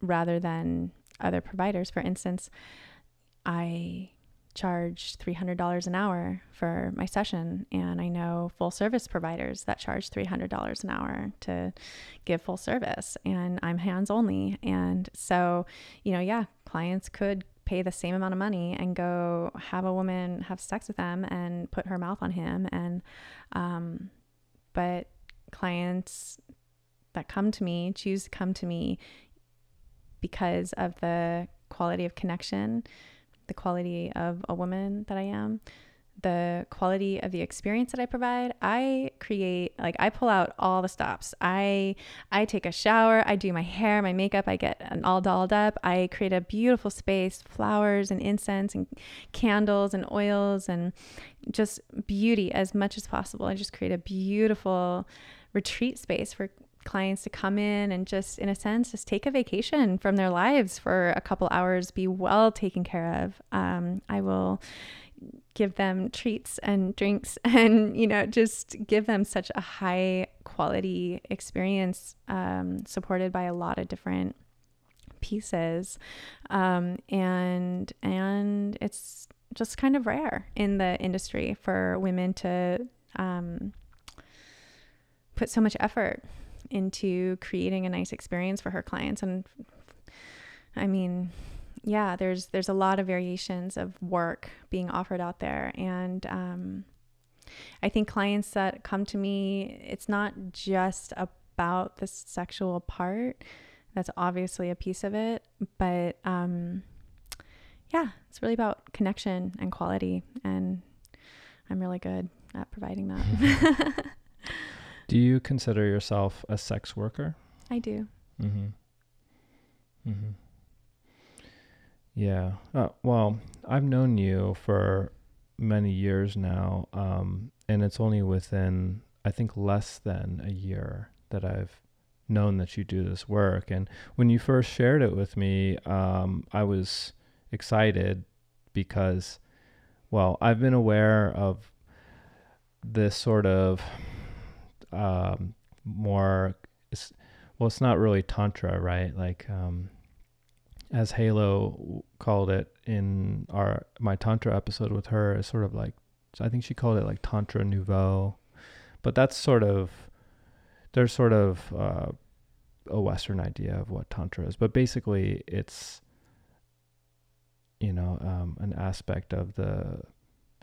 rather than other providers for instance i charge $300 an hour for my session. And I know full service providers that charge $300 an hour to give full service. And I'm hands only. And so, you know, yeah, clients could pay the same amount of money and go have a woman have sex with them and put her mouth on him. And, um, but clients that come to me choose to come to me because of the quality of connection the quality of a woman that I am, the quality of the experience that I provide, I create like I pull out all the stops. I I take a shower, I do my hair, my makeup, I get all dolled up. I create a beautiful space, flowers and incense and candles and oils and just beauty as much as possible. I just create a beautiful retreat space for clients to come in and just, in a sense, just take a vacation from their lives for a couple hours, be well taken care of. Um, I will give them treats and drinks [LAUGHS] and, you know, just give them such a high quality experience um, supported by a lot of different pieces. Um, and, and it's just kind of rare in the industry for women to, um, put so much effort into creating a nice experience for her clients and I mean, yeah, there's there's a lot of variations of work being offered out there and um, I think clients that come to me, it's not just about the sexual part. That's obviously a piece of it, but um, yeah, it's really about connection and quality, and I'm really good at providing that. [LAUGHS] [LAUGHS] Do you consider yourself a sex worker? I do. Mm-hmm. Mm-hmm. Yeah. Uh, well, I've known you for many years now, um, and it's only within I think less than a year that I've known that you do this work. And when you first shared it with me, um, I was excited because, well, I've been aware of this sort of um, more it's, well it's not really tantra right like um, as halo called it in our my tantra episode with her is sort of like i think she called it like tantra nouveau but that's sort of there's sort of uh, a western idea of what tantra is but basically it's you know um, an aspect of the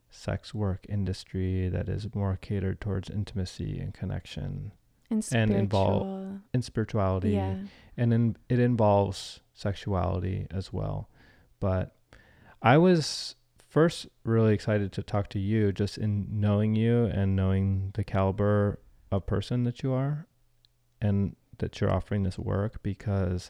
sex work industry that is more catered towards intimacy and connection and, and involve in spirituality. Yeah. and in, it involves sexuality as well. But I was first really excited to talk to you just in knowing you and knowing the caliber of person that you are and that you're offering this work because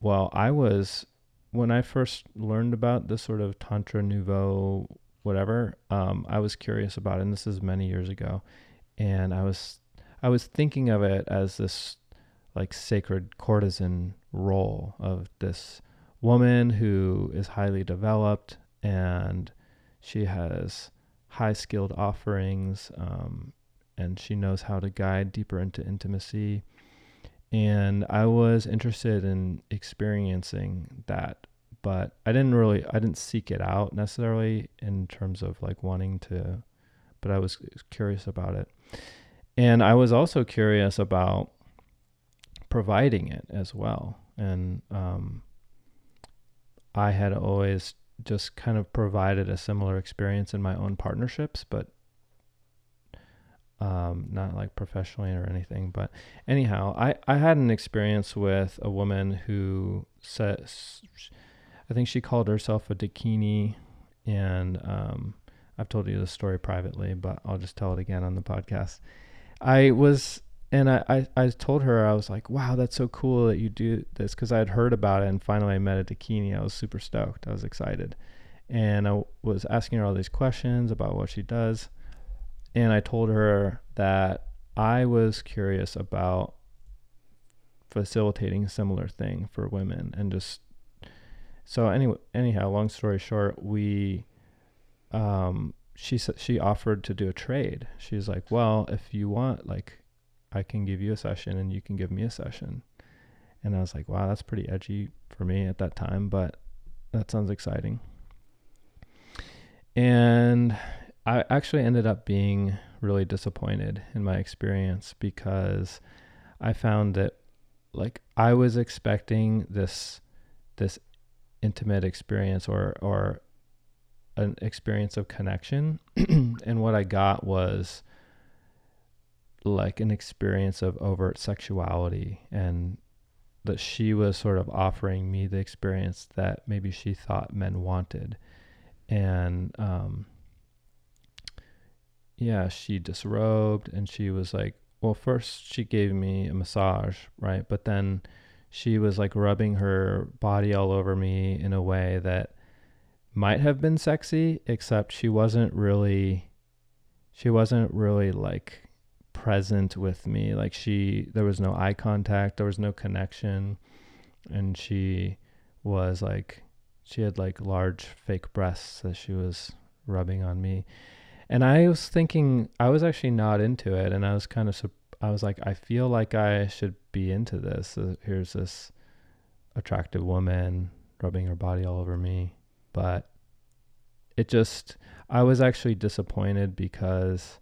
well i was when i first learned about this sort of tantra nouveau whatever um, i was curious about it and this is many years ago and i was i was thinking of it as this like sacred courtesan role of this woman who is highly developed and she has high skilled offerings um, and she knows how to guide deeper into intimacy. And I was interested in experiencing that, but I didn't really, I didn't seek it out necessarily in terms of like wanting to, but I was curious about it. And I was also curious about providing it as well. And um, I had always just kind of provided a similar experience in my own partnerships, but um, not like professionally or anything. But anyhow, I, I had an experience with a woman who says, I think she called herself a dakini. And um, I've told you the story privately, but I'll just tell it again on the podcast. I was, and I, I, I told her, I was like, wow, that's so cool that you do this because I had heard about it. And finally, I met a dakini. I was super stoked. I was excited. And I was asking her all these questions about what she does and I told her that I was curious about facilitating a similar thing for women and just so anyway anyhow long story short we um she said she offered to do a trade. She's like well if you want like i can give you a session and you can give me a session. And i was like wow that's pretty edgy for me at that time but that sounds exciting. And I actually ended up being really disappointed in my experience because I found that like I was expecting this this intimate experience or or an experience of connection [CLEARS THROAT] and what I got was like an experience of overt sexuality and that she was sort of offering me the experience that maybe she thought men wanted and um yeah, she disrobed and she was like, well, first she gave me a massage, right? But then she was like rubbing her body all over me in a way that might have been sexy, except she wasn't really, she wasn't really like present with me. Like she, there was no eye contact, there was no connection. And she was like, she had like large fake breasts that she was rubbing on me and I was thinking I was actually not into it, and I was kind of I was like I feel like I should be into this. Uh, here's this attractive woman rubbing her body all over me, but it just I was actually disappointed because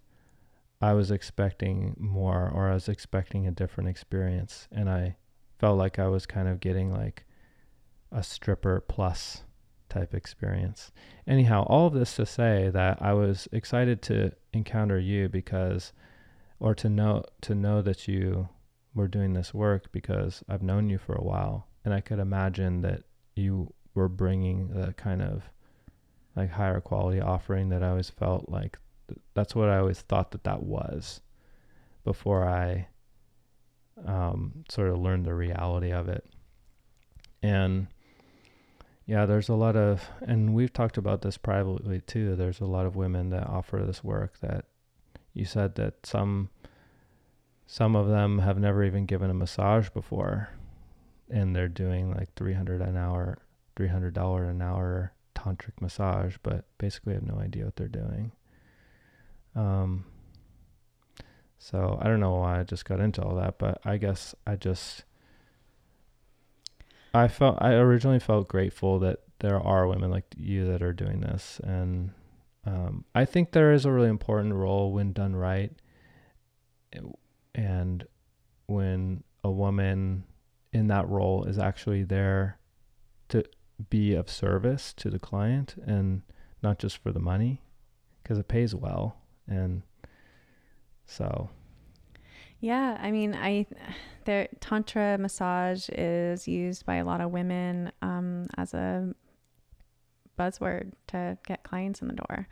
I was expecting more or I was expecting a different experience and I felt like I was kind of getting like a stripper plus type experience. Anyhow, all of this to say that I was excited to encounter you because, or to know to know that you were doing this work because I've known you for a while, and I could imagine that you were bringing the kind of like higher quality offering that I always felt like th- that's what I always thought that that was before I um, sort of learned the reality of it. And yeah, there's a lot of, and we've talked about this privately too. There's a lot of women that offer this work that you said that some, some of them have never even given a massage before, and they're doing like 300 an hour, $300 an hour tantric massage, but basically have no idea what they're doing. Um, so I don't know why I just got into all that, but I guess I just I felt I originally felt grateful that there are women like you that are doing this, and um, I think there is a really important role when done right, and when a woman in that role is actually there to be of service to the client and not just for the money, because it pays well, and so yeah, I mean, I there tantra massage is used by a lot of women um, as a buzzword to get clients in the door.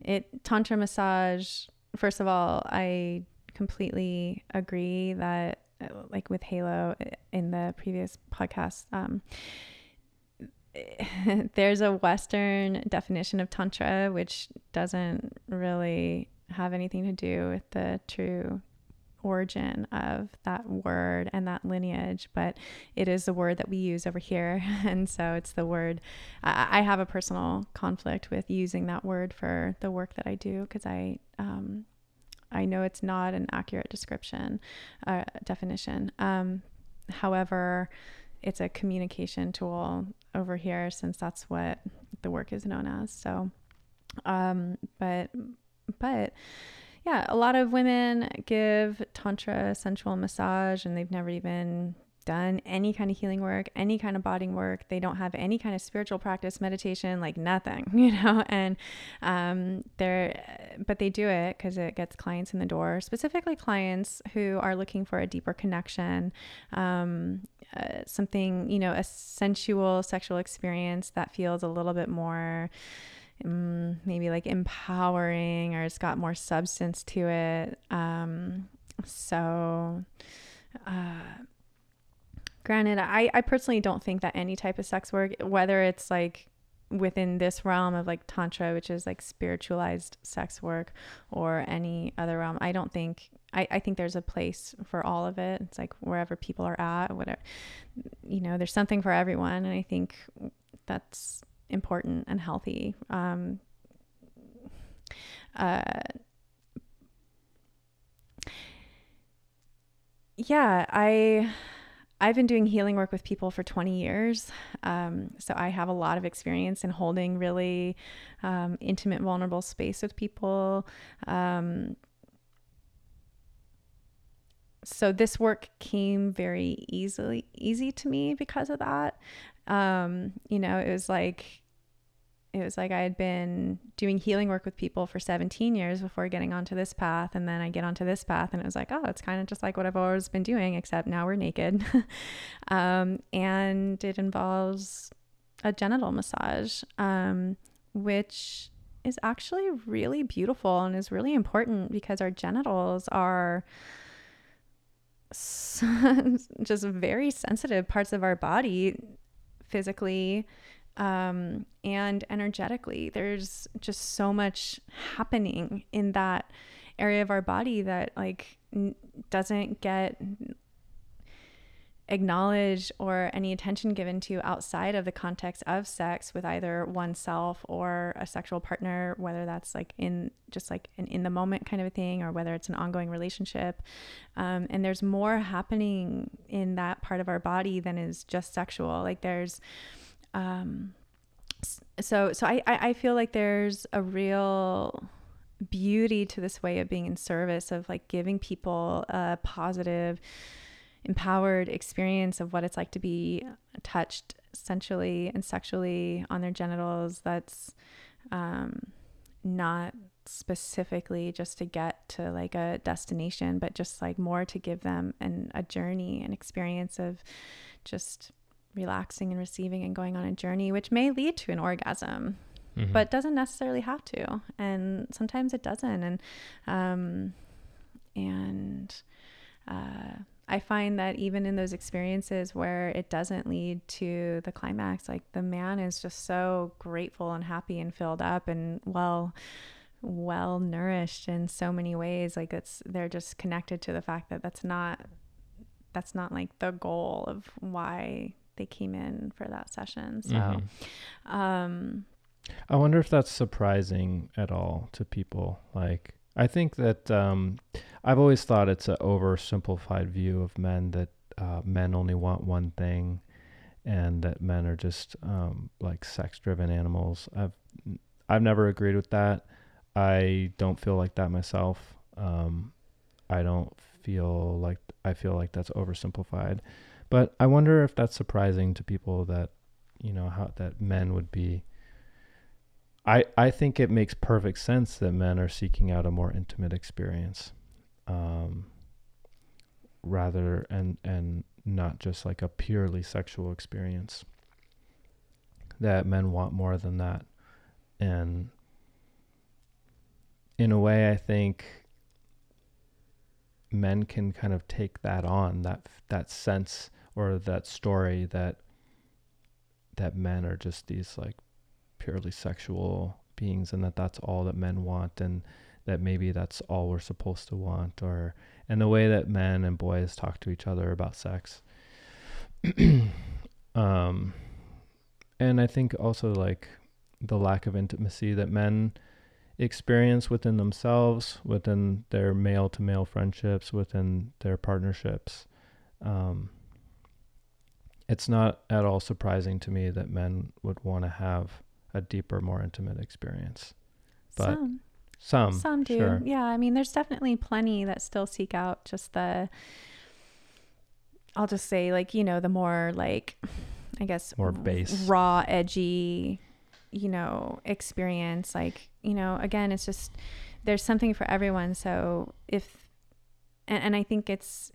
It tantra massage. First of all, I completely agree that, uh, like with Halo uh, in the previous podcast, um, [LAUGHS] there's a Western definition of tantra, which doesn't really have anything to do with the true origin of that word and that lineage, but it is the word that we use over here. [LAUGHS] And so it's the word. I, I have a personal conflict with using that word for the work that I do because I, um, I know it's not an accurate description, uh, definition. Um, however, it's a communication tool over here since that's what the work is known as. So, um, but, but, yeah, a lot of women give tantra sensual massage and they've never even done any kind of healing work, any kind of body work. They don't have any kind of spiritual practice, meditation, like nothing, [LAUGHS] you know. And um, they're, but they do it because it gets clients in the door, specifically clients who are looking for a deeper connection, um, uh, something, you know, a sensual sexual experience that feels a little bit more um, maybe like empowering or it's got more substance to it. Um, so, uh, granted, I, I personally don't think that any type of sex work, whether it's like within this realm of like tantra which is like spiritualized sex work or any other realm i don't think I, I think there's a place for all of it it's like wherever people are at whatever you know there's something for everyone and i think that's important and healthy. Um, uh, yeah, I I've been doing healing work with people for 20 years. Um, so I have a lot of experience in holding really um, intimate, vulnerable space with people. Um, so this work came very easily easy to me because of that. Um, you know, it was like it was like I had been doing healing work with people for 17 years before getting onto this path. And then I get onto this path, and it was like, oh, it's kind of just like what I've always been doing, except now we're naked. [LAUGHS] um, and it involves a genital massage, um, which is actually really beautiful and is really important because our genitals are [LAUGHS] just very sensitive parts of our body physically um, and energetically. There's just so much happening in that area of our body that like n- doesn't get acknowledged or any attention given to outside of the context of sex with either oneself or a sexual partner whether that's like in just like an in the moment kind of a thing or whether it's an ongoing relationship um, and there's more happening in that part of our body than is just sexual like there's um, so so I, I feel like there's a real beauty to this way of being in service of like giving people a positive empowered experience of what it's like to be touched sensually and sexually on their genitals that's um, not specifically just to get to like a destination but just like more to give them an, a journey an experience of just relaxing and receiving and going on a journey, which may lead to an orgasm, mm-hmm. but doesn't necessarily have to. And sometimes it doesn't. And, um, and, uh, I find that even in those experiences where it doesn't lead to the climax, like the man is just so grateful and happy and filled up and well, well nourished in so many ways. Like it's, they're just connected to the fact that that's not, that's not like the goal of why they came in for that session. So, mm-hmm. um, I wonder if that's surprising at all to people. Like, I think that um, I've always thought it's an oversimplified view of men that uh, men only want one thing, and that men are just um, like sex-driven animals. I've I've never agreed with that. I don't feel like that myself. Um, I don't feel like I feel like that's oversimplified. But I wonder if that's surprising to people that, you know, how that men would be. I I think it makes perfect sense that men are seeking out a more intimate experience, um, rather and and not just like a purely sexual experience. that men want more than that. And in a way, I think men can kind of take that on that that sense or that story that that men are just these like purely sexual beings and that that's all that men want and that maybe that's all we're supposed to want or and the way that men and boys talk to each other about sex. [CLEARS THROAT] Um and i think also like the lack of intimacy that men experience within themselves within their male to male friendships within their partnerships. Um it's not at all surprising to me that men would want to have a deeper more intimate experience. But some. Some some do. sure. yeah i mean there's definitely plenty that still seek out just the i'll just say like you know the more like i guess More base. raw edgy you know experience. Like you know again it's just there's something for everyone. So if and, and i think it's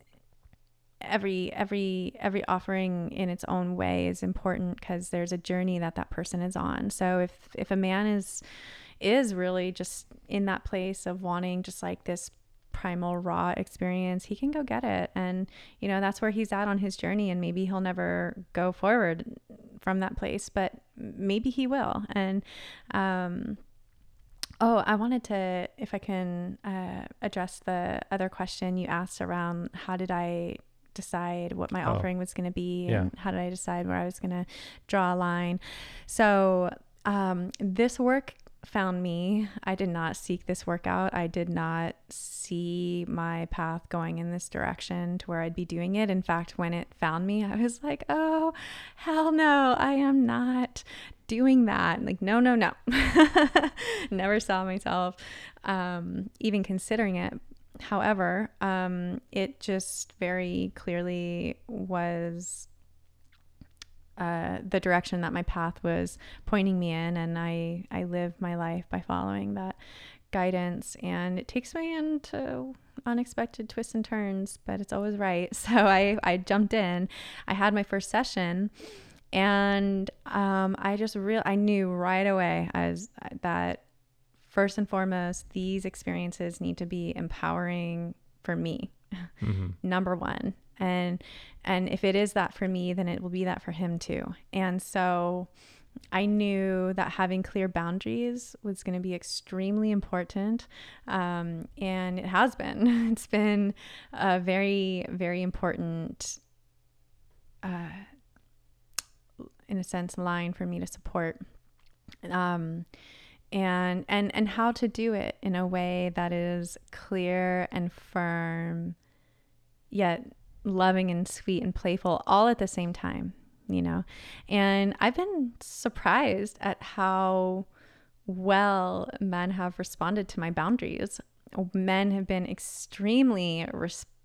every every every offering in its own way is important because there's a journey that that person is on. So if if a man is is really just in that place of wanting just like this primal raw experience he can go get it. And you know that's where he's at on his journey and maybe he'll never go forward from that place but maybe he will. And um oh i wanted to if i can uh, address the other question you asked around how did i decide what my Oh. offering was going to be Yeah. and how did i decide where i was going to draw a line so um, this work found me. I did not seek this work out. I did not see my path going in this direction to where I'd be doing it. In fact, when it found me, I was like, oh, hell no, I am not doing that. Like, no, no, no. [LAUGHS] Never saw myself um, even considering it. However, um, it just very clearly was uh, the direction that my path was pointing me in, and I I live my life by following that guidance, and it takes me into unexpected twists and turns, but it's always right. [LAUGHS] So I I jumped in. I had my first session, and um, I just real I knew right away as that first and foremost these experiences need to be empowering for me. Hmm [LAUGHS] number one. And and if it is that for me then it will be that for him too. And so i knew that having clear boundaries was going to be extremely important um, and it has been. [LAUGHS] It's been a very very important uh, in a sense line for me to support. Um, and and and how to do it in a way that is clear and firm yet loving and sweet and playful all at the same time you know? And i've been surprised at how well men have responded to my boundaries. Men have been extremely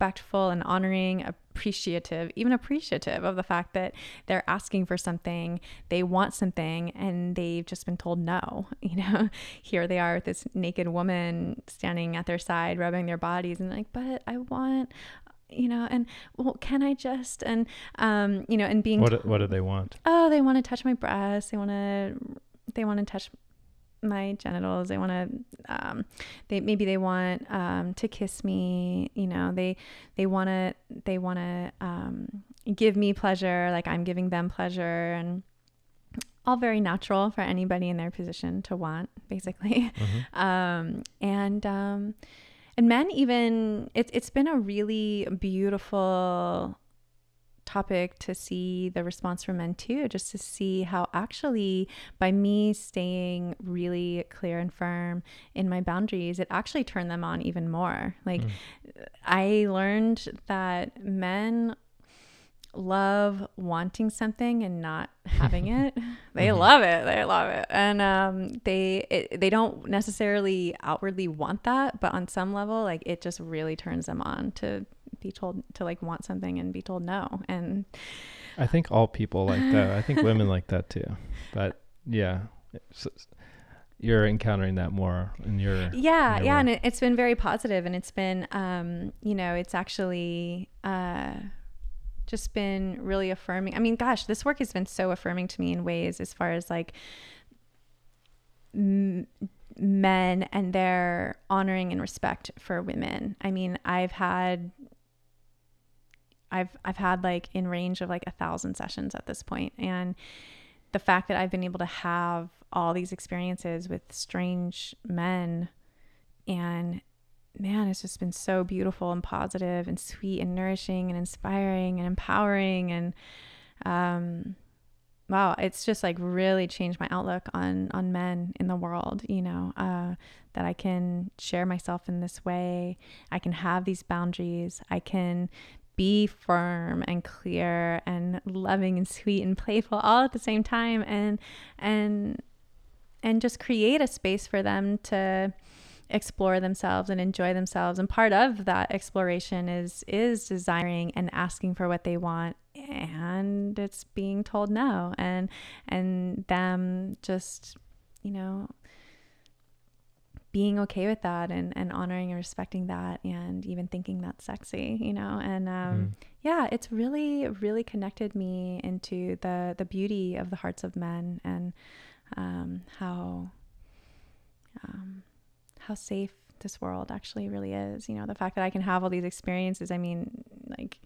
respectful and honoring appreciative even appreciative of the fact that they're asking for something they want something and they've just been told no. [LAUGHS] You know here they are with this naked woman standing at their side rubbing their bodies and like but i want you know and well can i just and um you know and being what do- what do they want? Oh they want to touch my breasts they want to they want to touch my genitals they want to um they maybe they want um to kiss me you know they they want to they want to um give me pleasure like i'm giving them pleasure and all very natural for anybody in their position to want basically Mhm. [LAUGHS] um, and um, and men even it's it's been a really beautiful topic to see the response from men too just to see how actually by me staying really clear and firm in my boundaries it actually turned them on even more like Mm. i learned that men love wanting something and not having [LAUGHS] it they Mhm. love it they love it and um they it, they don't necessarily outwardly want that but on some level like it just really turns them on to be told to like want something and be told no and I think all people like that. I think women like that too. But yeah, it's, you're encountering that more in your yeah your yeah work. and it, it's been very positive and it's been um you know it's actually uh just been really affirming. I mean, gosh, this work has been so affirming to me in ways as far as like m- men and their honoring and respect for women. I mean, I've had I've I've had like in range of like a thousand sessions at this point, and the fact that I've been able to have all these experiences with strange men, and man, it's just been so beautiful and positive and sweet and nourishing and inspiring and empowering and um, wow, it's just like really changed my outlook on on men in the world. You know, uh, that I can share myself in this way. I can have these boundaries. I can be firm and clear and loving and sweet and playful all at the same time and and and just create a space for them to explore themselves and enjoy themselves. And part of that exploration is is desiring and asking for what they want and it's being told no. And and them just you know being okay with that and, and honoring and respecting that and even thinking that's sexy you know and um, mm. yeah it's really really connected me into the the beauty of the hearts of men and um, how um, how safe this world actually really is you know the fact that i can have all these experiences i mean like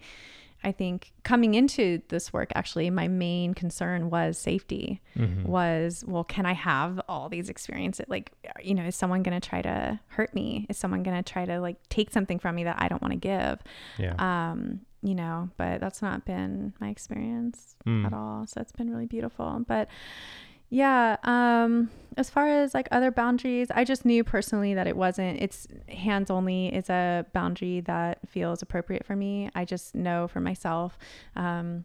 I think coming into this work, actually, my main concern was safety. Mm-hmm. Was well, can I have all these experiences? Like, you know, is someone going to try to hurt me? Is someone going to try to like take something from me that I don't want to give? Yeah. Um, you know, but that's not been my experience mm. at all. So it's been really beautiful. But yeah. Um, as far as like other boundaries, I just knew personally that it wasn't, it's hands only is a boundary that feels appropriate for me. I just know for myself, um,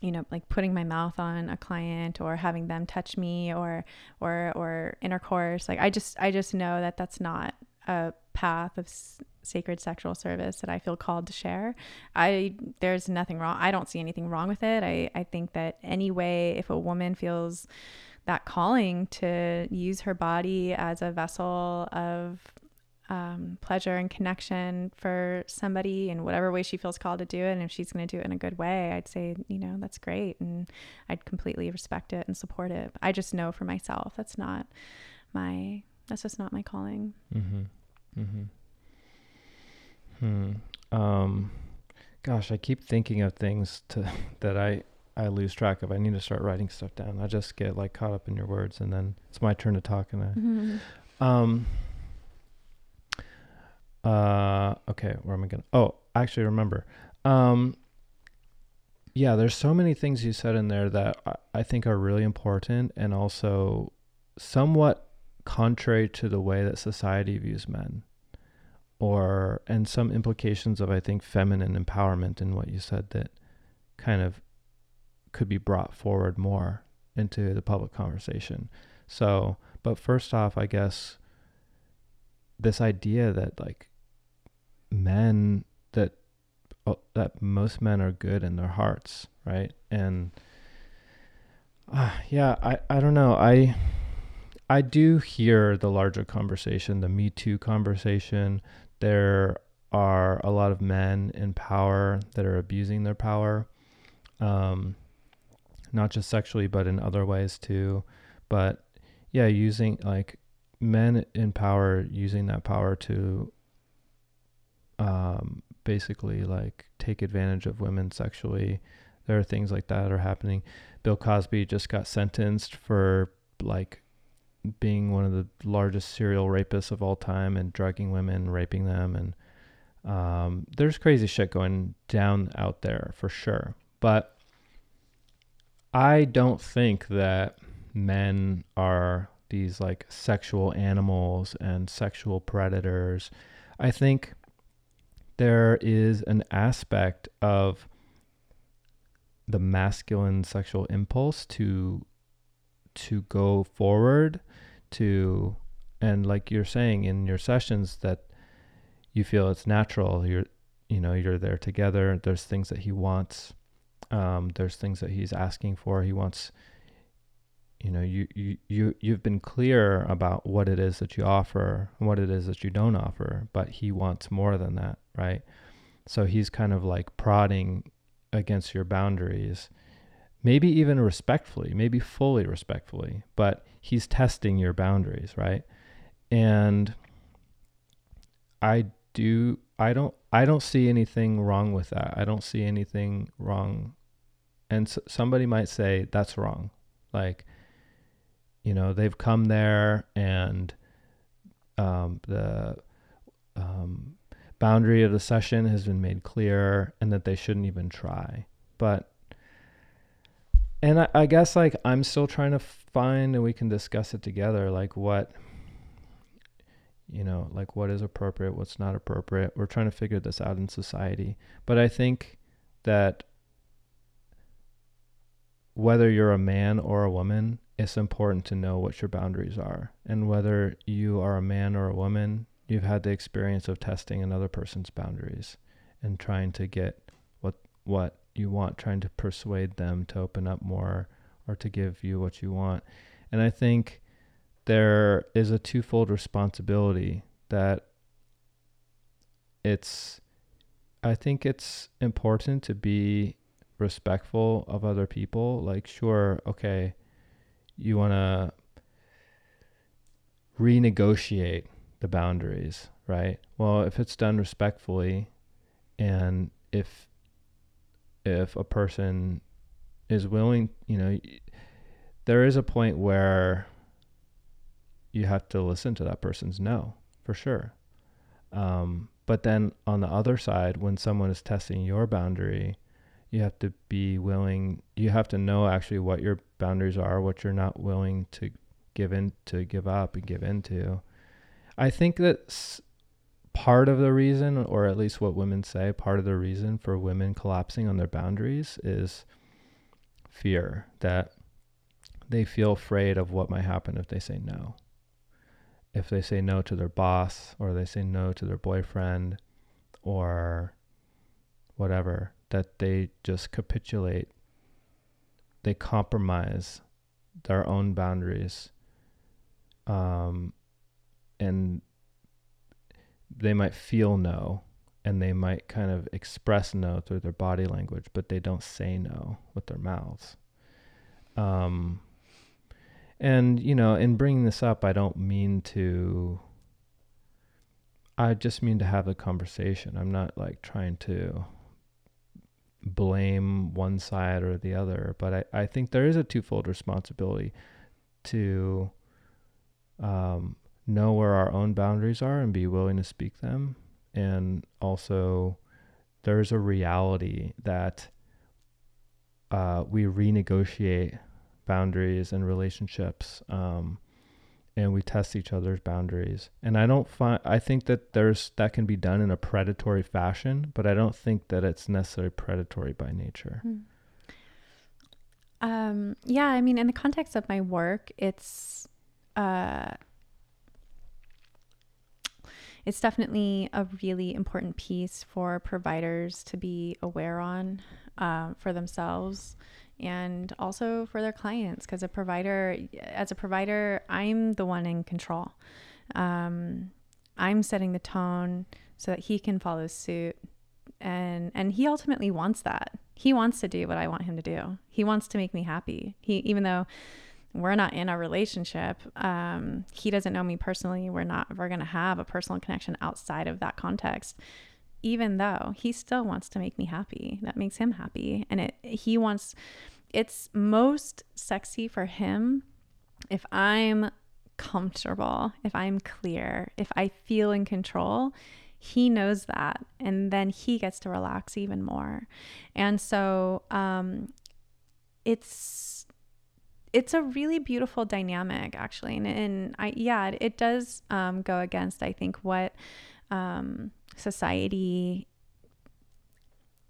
you know, like putting my mouth on a client or having them touch me or, or, or intercourse. Like I just, I just know that that's not a path of sacred sexual service that I feel called to share. I there's nothing wrong. I don't see anything wrong with it. I I think that any way if a woman feels that calling to use her body as a vessel of um, pleasure and connection for somebody in whatever way she feels called to do it. And if she's going to do it in a good way, I'd say, you know, that's great. And I'd completely respect it and support it. I just know for myself, that's not my, that's just not my calling. Mm-hmm. Mm-hmm. Hmm. Um, gosh, I keep thinking of things to, [LAUGHS] that I, I lose track of. I need to start writing stuff down. I just get like caught up in your words, and then it's my turn to talk. And I, mm-hmm. um, uh, okay, where am I gonna? Oh, actually, remember. Um, yeah, there's so many things you said in there that I, I think are really important, and also somewhat contrary to the way that society views men or and some implications of I think feminine empowerment in what you said that kind of could be brought forward more into the public conversation. So, but first off, I guess this idea that like men that uh, that most men are good in their hearts, right? And uh, yeah, I I don't know. I I do hear the larger conversation, the Me Too conversation. There are a lot of men in power that are abusing their power. Um, not just sexually, but in other ways too. But yeah, using like men in power, using that power to um, basically like take advantage of women sexually. There are things like that are happening. Bill Cosby just got sentenced for like being one of the largest serial rapists of all time and drugging women, raping them, and um, there's crazy shit going down out there for sure. But I don't think that men are these like sexual animals and sexual predators. I think there is an aspect of the masculine sexual impulse to to go forward to and like you're saying in your sessions that you feel it's natural you're you know you're there together there's things that he wants um, there's things that he's asking for. He wants, you know, you, you, you, you've been clear about what it is that you offer and what it is that you don't offer, but he wants more than that, right? So he's kind of like prodding against your boundaries, maybe even respectfully, maybe fully respectfully, but he's testing your boundaries, right? And I do I don't I don't see anything wrong with that. I don't see anything wrong. And s- somebody might say that's wrong. Like you know, they've come there and um, the um, boundary of the session has been made clear and that they shouldn't even try. But and I, I guess like I'm still trying to find and we can discuss it together like what you know, like what is appropriate, what's not appropriate. We're trying to figure this out in society. But I think that whether you're a man or a woman, it's important to know what your boundaries are. And whether you are a man or a woman, you've had the experience of testing another person's boundaries and trying to get what what you want, trying to persuade them to open up more or to give you what you want. And I think there is a twofold responsibility that it's I think it's important to be respectful of other people. Like sure, okay, you want to renegotiate the boundaries, right? Well, if it's done respectfully and if if a person is willing, you know, there is a point where you have to listen to that person's no for sure. Um, but then on the other side, when someone is testing your boundary, you have to be willing, you have to know actually what your boundaries are, what you're not willing to give in to give up and give into. I think that part of the reason, or at least what women say, part of the reason for women collapsing on their boundaries is fear that they feel afraid of what might happen if they say no if they say no to their boss or they say no to their boyfriend or whatever, that they just capitulate, they compromise their own boundaries. Um, and they might feel no and they might kind of express no through their body language, but they don't say no with their mouths. Um, and, you know, in bringing this up, I don't mean to, I just mean to have a conversation. I'm not like trying to blame one side or the other, but I, I think there is a twofold responsibility to um, know where our own boundaries are and be willing to speak them. And also, there's a reality that uh, we renegotiate boundaries and relationships um, and we test each other's boundaries. And i don't find i think that there's that can be done in a predatory fashion but i don't think that it's necessarily predatory by nature. Hmm. um, yeah i mean in the context of my work it's uh, it's definitely a really important piece for providers to be aware on uh, for themselves and also for their clients because a provider as a provider i'm the one in control. Um, i'm setting the tone so that he can follow suit and and he ultimately wants that. He wants to do what i want him to do. He wants to make me happy. He even though we're not in a relationship um, he doesn't know me personally. We're not we're going to have a personal connection outside of that context even though he still wants to make me happy. That makes him happy. And it he wants it's most sexy for him if I'm comfortable, if I'm clear, if I feel in control. He knows that, and then he gets to relax even more. And so, um, it's it's a really beautiful dynamic, actually, and, and I yeah, it, it does um, go against I think what um, society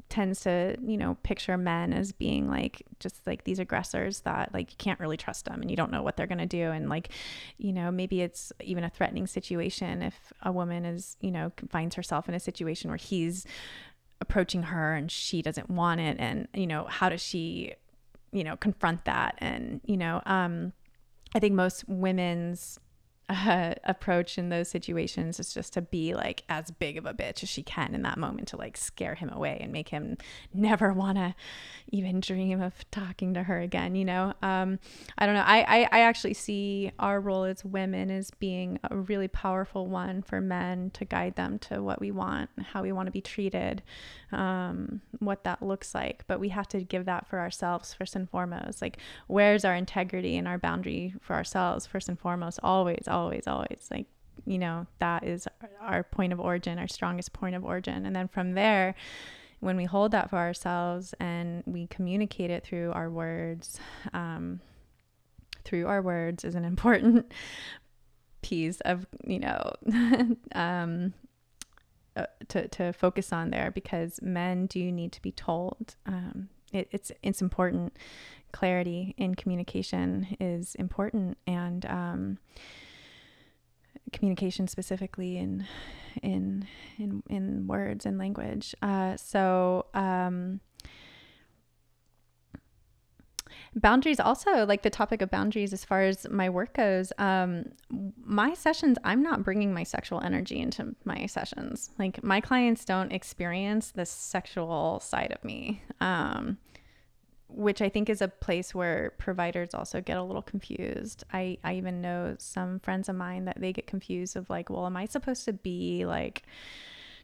tends to you know picture men as being like just like these aggressors that like you can't really trust them and you don't know what they're going to do. And like you know maybe it's even a threatening situation if a woman is you know finds herself in a situation where he's approaching her and she doesn't want it. And you know how does she you know confront that? And you know um i think most women's uh, approach in those situations is just to be like as big of a bitch as she can in that moment to like scare him away and make him never want to even dream of talking to her again you know? Um, i don't know. I, I i actually see our role as women as being a really powerful one for men to guide them to what we want how we want to be treated um, what that looks like. But we have to give that for ourselves first and foremost. Like where's our integrity and our boundary for ourselves first and foremost? Always always, always. Like, you know, that is our point of origin, our strongest point of origin. And then from there, when we hold that for ourselves and we communicate it through our words, um, through our words is an important piece of, you know, [LAUGHS] um, uh, to, to focus on there because men do need to be told. Um, it, it's it's important. Clarity in communication is important, and um, communication specifically in in in in words and language. Uh, so um, boundaries also like the topic of boundaries as far as my work goes um, my sessions i'm not bringing my sexual energy into my sessions like my clients don't experience the sexual side of me um, which I think is a place where providers also get a little confused. I, I even know some friends of mine that they get confused of like, well, am I supposed to be like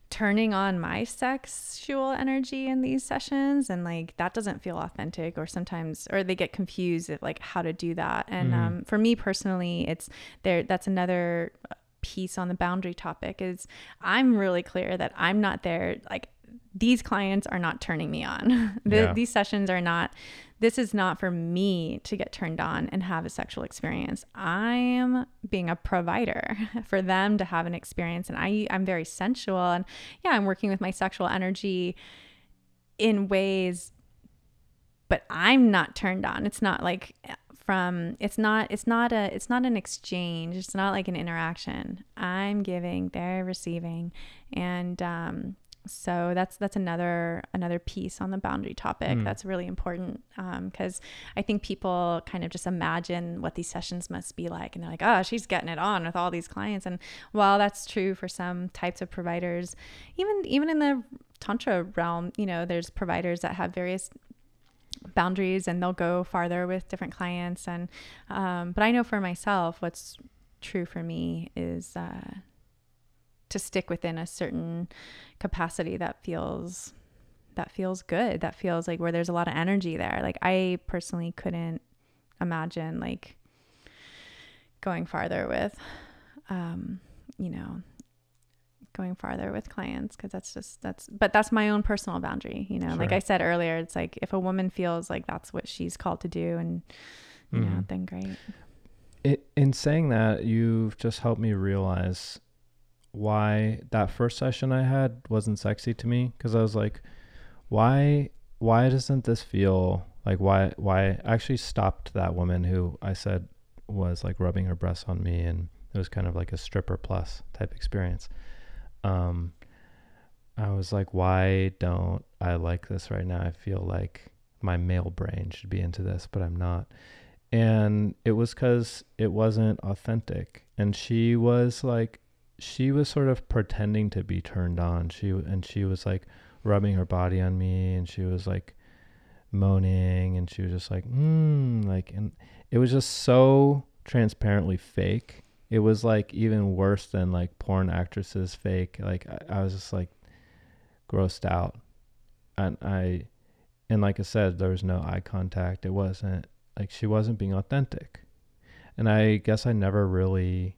turning on my sexual energy in these sessions? And like that doesn't feel authentic, or sometimes, or they get confused at like how to do that. And mm. um, for me personally, it's there, that's another piece on the boundary topic is I'm really clear that I'm not there like these clients are not turning me on. [LAUGHS] the, yeah. These sessions are not, this is not for me to get turned on and have a sexual experience. I'm being a provider [LAUGHS] for them to have an experience. And I, I'm very sensual. And yeah, I'm working with my sexual energy in ways, but I'm not turned on. It's not like from it's not it's not a it's not an exchange it's not like an interaction i'm giving they're receiving and um so that's that's another another piece on the boundary topic mm. that's really important because um, I think people kind of just imagine what these sessions must be like, and they're like, "Oh, she's getting it on with all these clients." And while that's true for some types of providers, even even in the tantra realm, you know, there's providers that have various boundaries and they'll go farther with different clients. And um, but I know for myself, what's true for me is. Uh, to stick within a certain capacity that feels that feels good that feels like where there's a lot of energy there like i personally couldn't imagine like going farther with um you know going farther with clients because that's just that's but that's my own personal boundary you know sure. like i said earlier it's like if a woman feels like that's what she's called to do and you mm-hmm. know then great it, in saying that you've just helped me realize why that first session I had wasn't sexy to me because I was like, why why doesn't this feel like why why I actually stopped that woman who I said was like rubbing her breasts on me and it was kind of like a stripper plus type experience. Um I was like, why don't I like this right now? I feel like my male brain should be into this, but I'm not. And it was because it wasn't authentic. And she was like she was sort of pretending to be turned on. She and she was like rubbing her body on me, and she was like moaning, and she was just like, mm, like, and it was just so transparently fake. It was like even worse than like porn actresses fake. Like I, I was just like grossed out, and I, and like I said, there was no eye contact. It wasn't like she wasn't being authentic, and I guess I never really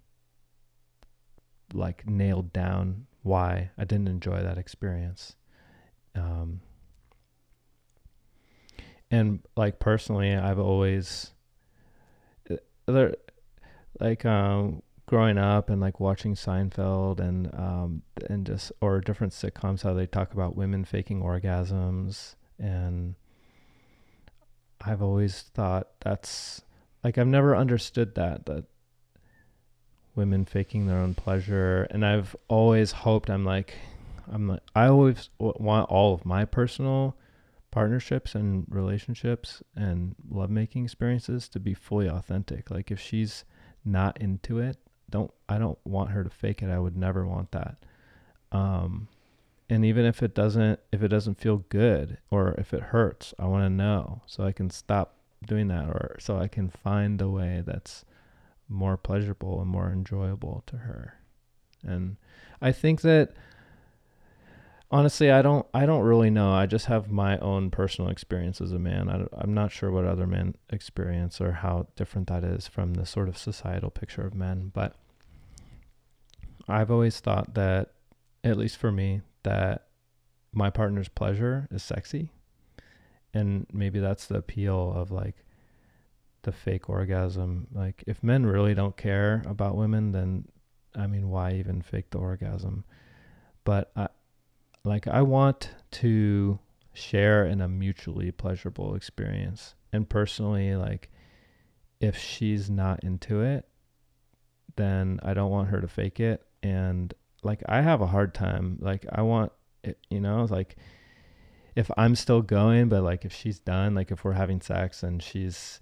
like nailed down why I didn't enjoy that experience. Um, and like personally, I've always uh, there, like um, growing up and like watching Seinfeld and um, and just or different sitcoms how they talk about women faking orgasms and I've always thought that's like I've never understood that that women faking their own pleasure and i've always hoped i'm like i'm like i always want all of my personal partnerships and relationships and lovemaking experiences to be fully authentic like if she's not into it don't I don't want her to fake it. I would never want that. Um and even if it doesn't if it doesn't feel good or if it hurts, I want to know so I can stop doing that or so I can find a way that's more pleasurable and more enjoyable to her. And I think that honestly i don't i don't really know. I just have my own personal experience as a man. I, am not sure what other men experience or how different that is from the sort of societal picture of men but i've always thought that at least for me that my partner's pleasure is sexy. And maybe that's the appeal of like the fake orgasm like if men really don't care about women then i mean why even fake the orgasm but I, like I want to share in a mutually pleasurable experience. And personally, like if she's not into it, then I don't want her to fake it. And like I have a hard time. Like I want it, you know, like if I'm still going, but like if she's done, like if we're having sex and she's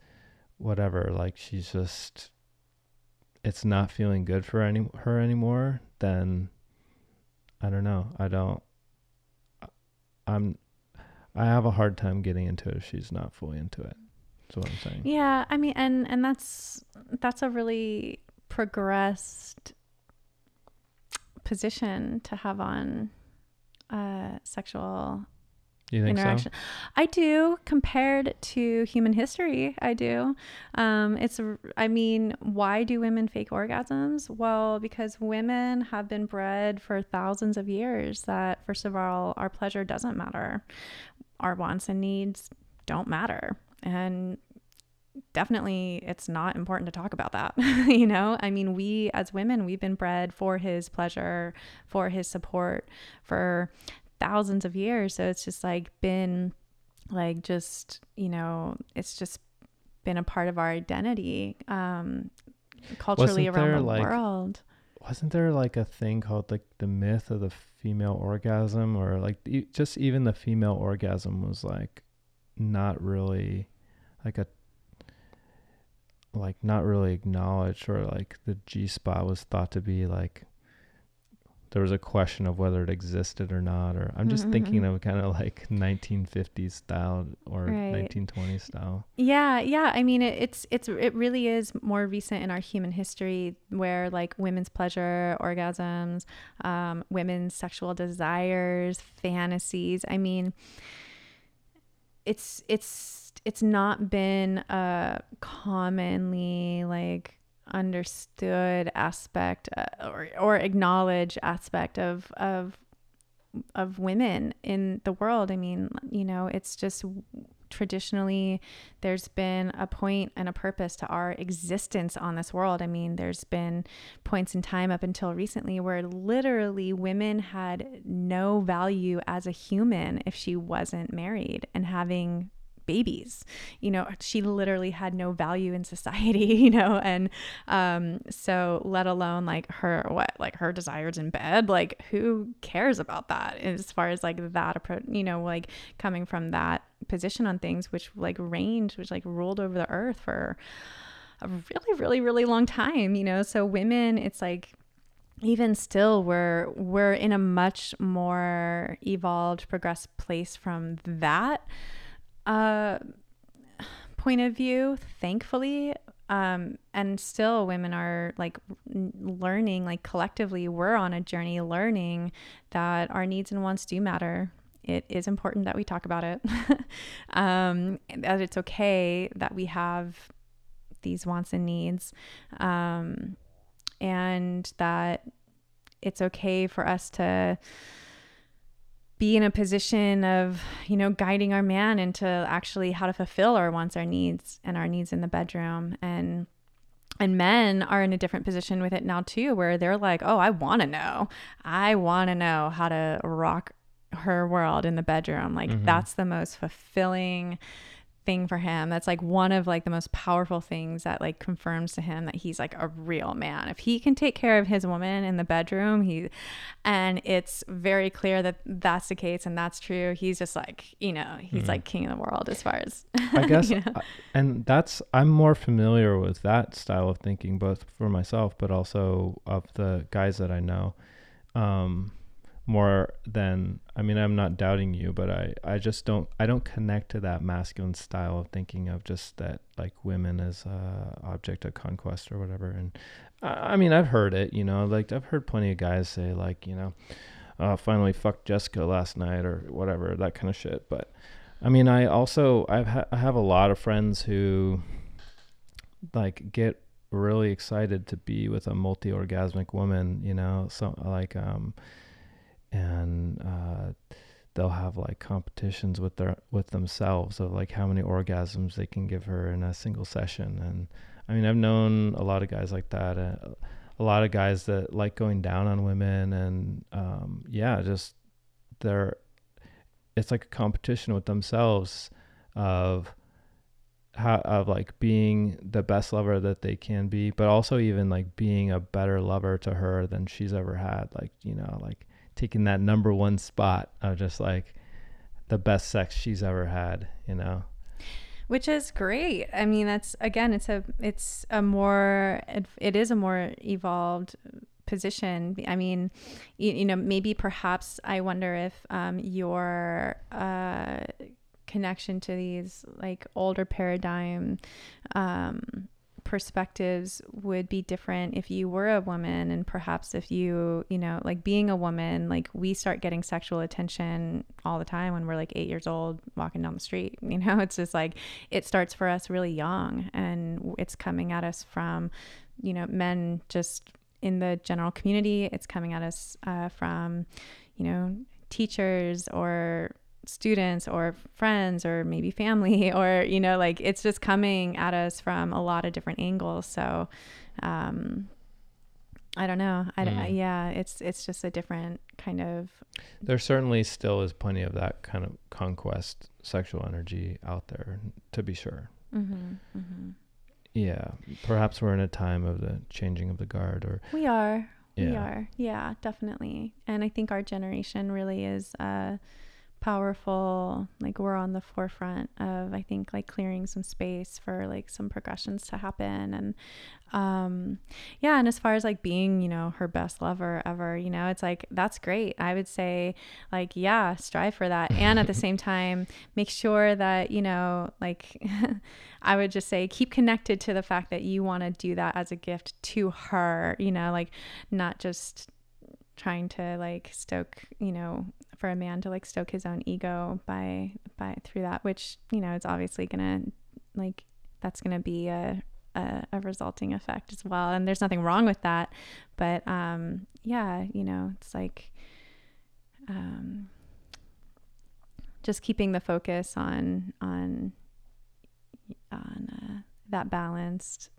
whatever, like she's just it's not feeling good for any her anymore, then I don't know. I don't I'm I have a hard time getting into it if she's not fully into it. That's what I'm saying. Yeah, I mean, and and that's that's a really progressed position to have on uh, sexual you think interaction. So? I do compared to human history. I do. Um, it's, I mean, why do women fake orgasms? Well, because women have been bred for thousands of years that, first of all, our pleasure doesn't matter, our wants and needs don't matter. And definitely it's not important to talk about that [LAUGHS] you know i mean we as women we've been bred for his pleasure for his support for thousands of years. So it's just like been like just, you know, it's just been a part of our identity um culturally wasn't around the like, world. Wasn't there like a thing called like the myth of the female orgasm or like just even the female orgasm was like not really like a like not really acknowledged or like the G spot was thought to be like there was a question of whether it existed or not or i'm just mm-hmm. thinking of kind of like [LAUGHS] 1950s style or right. 1920s style yeah yeah i mean it, it's it's it really is more recent in our human history where like women's pleasure orgasms um, women's sexual desires fantasies i mean it's it's it's not been a commonly like understood aspect uh, or or acknowledged aspect of of of women in the world. I mean, you know, it's just traditionally there's been a point and a purpose to our existence on this world. I mean, there's been points in time up until recently where literally women had no value as a human if she wasn't married and having babies. You know she literally had no value in society [LAUGHS] you know and um so let alone like her what like her desires in bed like who cares about that? As far as like that approach you know like coming from that position on things which like reigned which like ruled over the earth for a really really really long time you know? So women it's like even still we're we're in a much more evolved progressed place from that uh, point of view, thankfully. Um, and still, women are like learning, like collectively, we're on a journey learning that our needs and wants do matter. It is important that we talk about it, [LAUGHS] um, that it's okay that we have these wants and needs, um, and that it's okay for us to be in a position of, you know, guiding our man into actually how to fulfill our wants, our needs, and our needs in the bedroom. And and men are in a different position with it now too, where they're like, oh, I want to know. I want to know how to rock her world in the bedroom. Like mm-hmm. that's the most fulfilling thing for him. That's like one of like the most powerful things that like confirms to him that he's like a real man. If he can take care of his woman in the bedroom, he and it's very clear that that's the case and that's true. He's just like, you know, he's mm. like king of the world as far as I [LAUGHS] guess you know? and that's I'm more familiar with that style of thinking both for myself but also of the guys that I know. Um more than I mean I'm not doubting you but I I just don't I don't connect to that masculine style of thinking of just that like women as a object of conquest or whatever. And I, I mean I've heard it you know like I've heard plenty of guys say like you know uh, finally fucked Jessica last night or whatever that kind of shit. But I mean I also I've ha- I have a lot of friends who like get really excited to be with a multi-orgasmic woman you know so like um and uh, they'll have like competitions with their with themselves of like how many orgasms they can give her in a single session and i mean i've known a lot of guys like that uh, a lot of guys that like going down on women and um, yeah just they're it's like a competition with themselves of how of like being the best lover that they can be but also even like being a better lover to her than she's ever had like you know like taking that number one spot of just like the best sex she's ever had, you know. Which is great. I mean, that's again, it's a it's a more it, is a more evolved position. I mean, you, you know, maybe perhaps I wonder if um, your uh, connection to these like older paradigm um, perspectives would be different if you were a woman and perhaps if you you know like being a woman like we start getting sexual attention all the time when we're like 8 years old walking down the street [LAUGHS] you know? It's just like it starts for us really young and it's coming at us from you know men just in the general community. It's coming at us uh, from you know teachers or students or friends or maybe family [LAUGHS] or you know like it's just coming at us from a lot of different angles so um i don't know I, mm. I, yeah it's it's just a different kind of there certainly still is plenty of that kind of conquest sexual energy out there to be sure mm-hmm, mm-hmm. yeah perhaps we're in a time of the changing of the guard or we are yeah. we are yeah definitely and i think our generation really is uh powerful like we're on the forefront of i think like clearing some space for like some progressions to happen. And um yeah and as far as like being you know her best lover ever you know it's like that's great. I would say like yeah strive for that. And at the same [LAUGHS] time make sure that you know like [LAUGHS] i would just say keep connected to the fact that you want to do that as a gift to her you know like not just trying to like stoke you know for a man to like stoke his own ego by by through that which you know it's obviously gonna like that's gonna be a, a, a resulting effect as well. And there's nothing wrong with that but um yeah you know it's like um just keeping the focus on on on uh, that balanced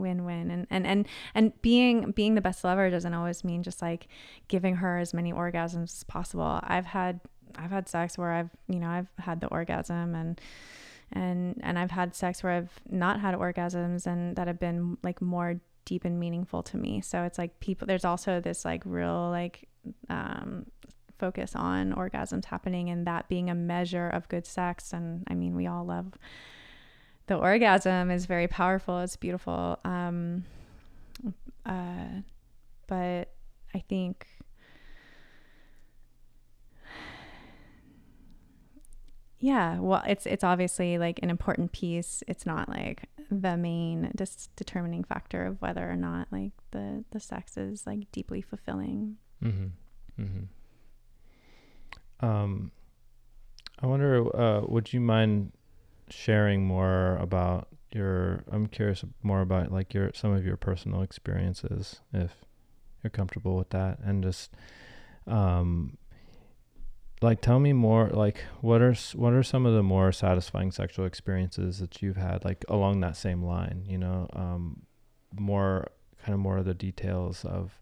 win-win. And and and and being being the best lover doesn't always mean just like giving her as many orgasms as possible. I've had i've had sex where i've you know i've had the orgasm and and and i've had sex where i've not had orgasms and that have been like more deep and meaningful to me. So it's like people there's also this like real like um focus on orgasms happening and that being a measure of good sex. And i mean we all love the orgasm is very powerful. It's beautiful. Um, uh, but I think yeah well it's it's obviously like an important piece it's not like the main dis- determining factor of whether or not like the the sex is like deeply fulfilling mm-hmm. Mm-hmm. um i wonder uh would you mind sharing more about your I'm curious more about like your some of your personal experiences if you're comfortable with that and just um like tell me more like what are what are some of the more satisfying sexual experiences that you've had like along that same line you know um more kind of more of the details of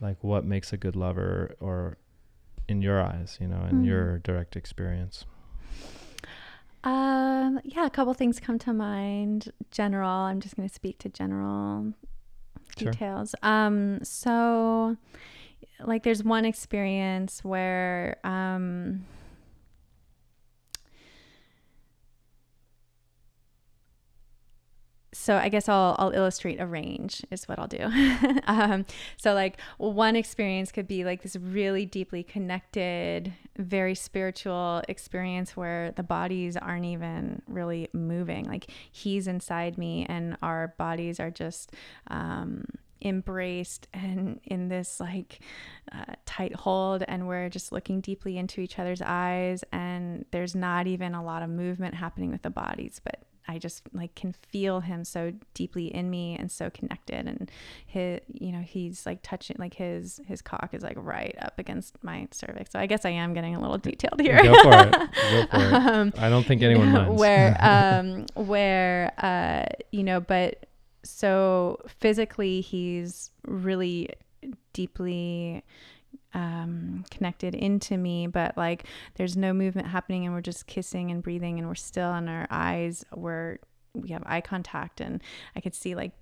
like what makes a good lover or in your eyes you know in mm. your direct experience um yeah, a couple things come to mind. General, I'm just going to speak to general Sure. details. Um, so, like, there's one experience where um, so I guess I'll I'll illustrate a range is what I'll do. [LAUGHS] um, so like one experience could be like this really deeply connected, very spiritual experience where the bodies aren't even really moving. Like he's inside me, and our bodies are just. Um, embraced and in this like uh, tight hold and we're just looking deeply into each other's eyes and there's not even a lot of movement happening with the bodies but I just like can feel him so deeply in me and so connected and his you know he's like touching like his his cock is like right up against my cervix so I guess I am getting a little detailed here Go for it. Go [LAUGHS] for it. um, I don't think anyone [LAUGHS] minds. where [LAUGHS] um where uh you know but so physically he's really deeply um connected into me but like there's no movement happening and we're just kissing and breathing and we're still and our eyes were we have eye contact and I could see like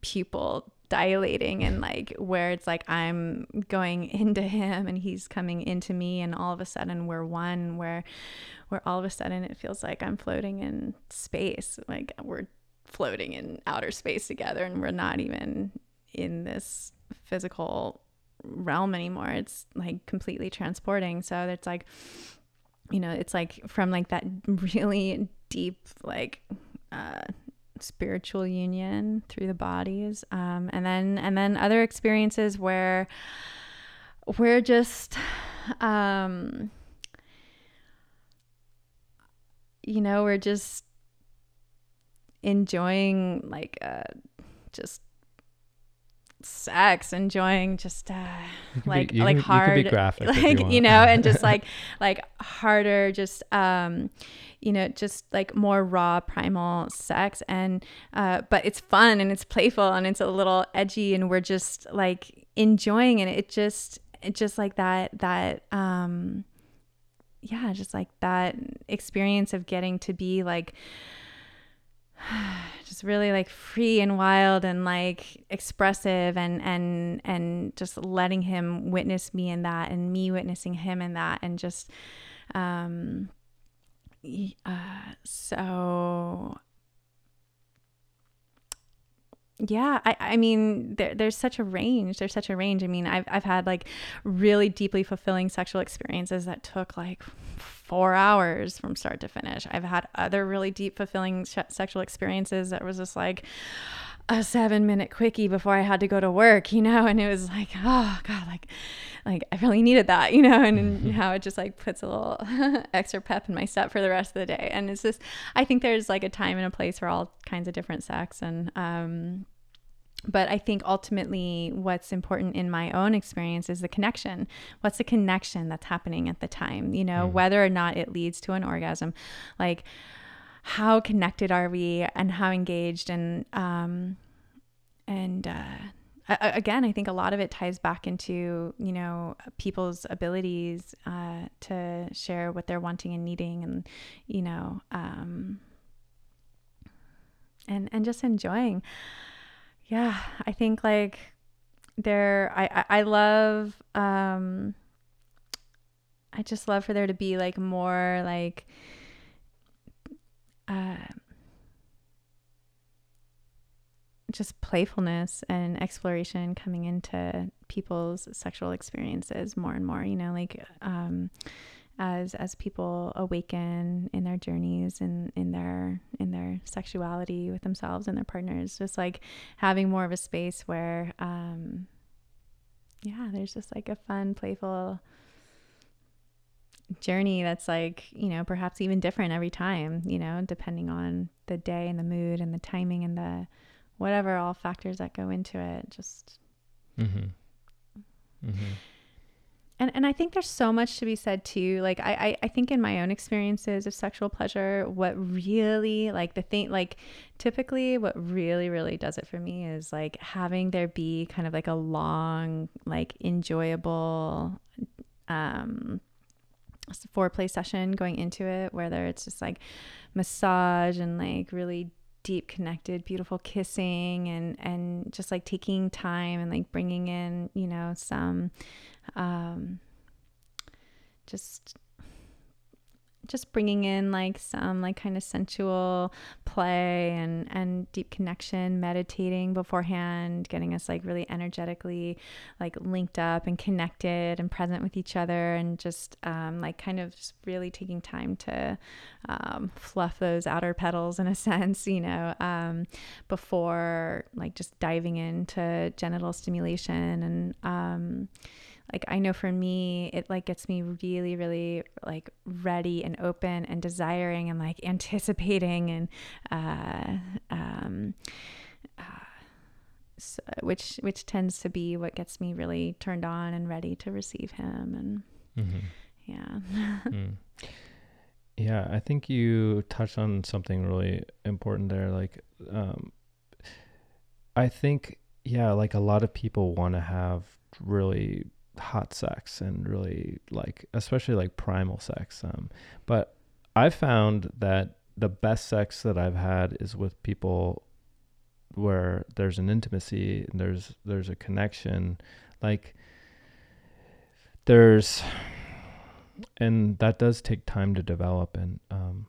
pupil dilating and like where it's like I'm going [LAUGHS] into him and he's coming into me and all of a sudden we're one where where all of a sudden it feels like I'm floating in space like we're floating in outer space together and we're not even in this physical realm anymore. It's like completely transporting. So it's like you know it's like from like that really deep like uh spiritual union through the bodies um and then and then other experiences where we're just um you know we're just enjoying like uh just sex enjoying just uh like be, like can, hard You could be graphic. like you, you, [LAUGHS] know and [LAUGHS] just like like harder just um you know just like more raw primal sex and uh but it's fun and it's playful and it's a little edgy and we're just like enjoying it it just it just like that that um yeah just like that experience of getting to be like [SIGHS] just really like free and wild and like expressive and and and just letting him witness me in that and me witnessing him in that and just um uh so yeah i i mean there, there's such a range. There's such a range. I mean i've i've had like really deeply fulfilling sexual experiences that took like four hours from start to finish. I've had other really deep fulfilling sh- sexual experiences that was just like a seven minute quickie before i had to go to work you know? And it was like oh god like like i really needed that you know? And, and how it just like puts a little [LAUGHS] extra pep in my step for the rest of the day. And it's just i think there's like a time and a place for all kinds of different sex. And um but I think ultimately what's important in my own experience is the connection. What's the connection that's happening at the time? You know, Mm. whether or not it leads to an orgasm, like how connected are we and how engaged and um and uh again i think a lot of it ties back into you know people's abilities uh to share what they're wanting and needing and you know um and and just enjoying yeah i think like there i i, I love um i just love for there to be like more like uh just playfulness and exploration coming into people's sexual experiences more and more you know like um as as people awaken in their journeys and in their in their sexuality with themselves and their partners just like having more of a space where um yeah there's just like a fun playful journey that's like you know perhaps even different every time you know depending on the day and the mood and the timing and the whatever all factors that go into it just Mm-hmm. Mm-hmm. And and I think there's so much to be said too. Like I, I I think in my own experiences of sexual pleasure, what really like the thing like typically what really really does it for me is like having there be kind of like a long like enjoyable um foreplay session going into it, whether it's just like massage and like really deep connected beautiful kissing and and just like taking time and like bringing in you know some um just just bringing in like some like kind of sensual play and and deep connection meditating beforehand getting us like really energetically like linked up and connected and present with each other and just um, like kind of just really taking time to um, fluff those outer petals in a [LAUGHS] sense you know um, before like just diving into genital stimulation and um, like I know for me it like gets me really really like ready and open and desiring and like [LAUGHS] anticipating and uh um uh, so, which which tends to be what gets me really turned on and ready to receive him and mm-hmm. yeah [LAUGHS] mm. yeah i think you touched on something really important there like um i think yeah like a lot of people want to have really hot sex and really like especially like primal sex um but i found that the best sex that i've had is with people where there's an intimacy and there's there's a connection like there's and that does take time to develop and um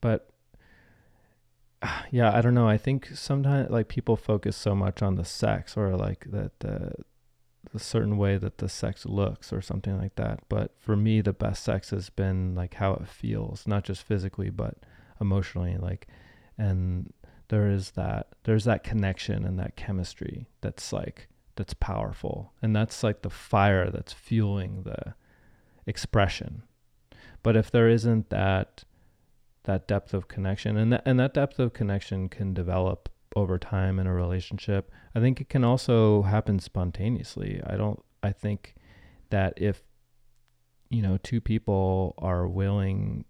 but [SIGHS] yeah i don't know i think sometimes like people focus so much on the sex or like that the a certain way that the sex looks or something like that. But for me, the best sex has been like how it feels, not just physically, but emotionally. Like, and there is that, there's that connection and that chemistry that's like, that's powerful. And that's like the fire that's fueling the expression. But if there isn't that, that depth of connection and that, and that depth of connection can develop over time in a relationship. I think it can also happen spontaneously. I don't I think that if you know two people are willing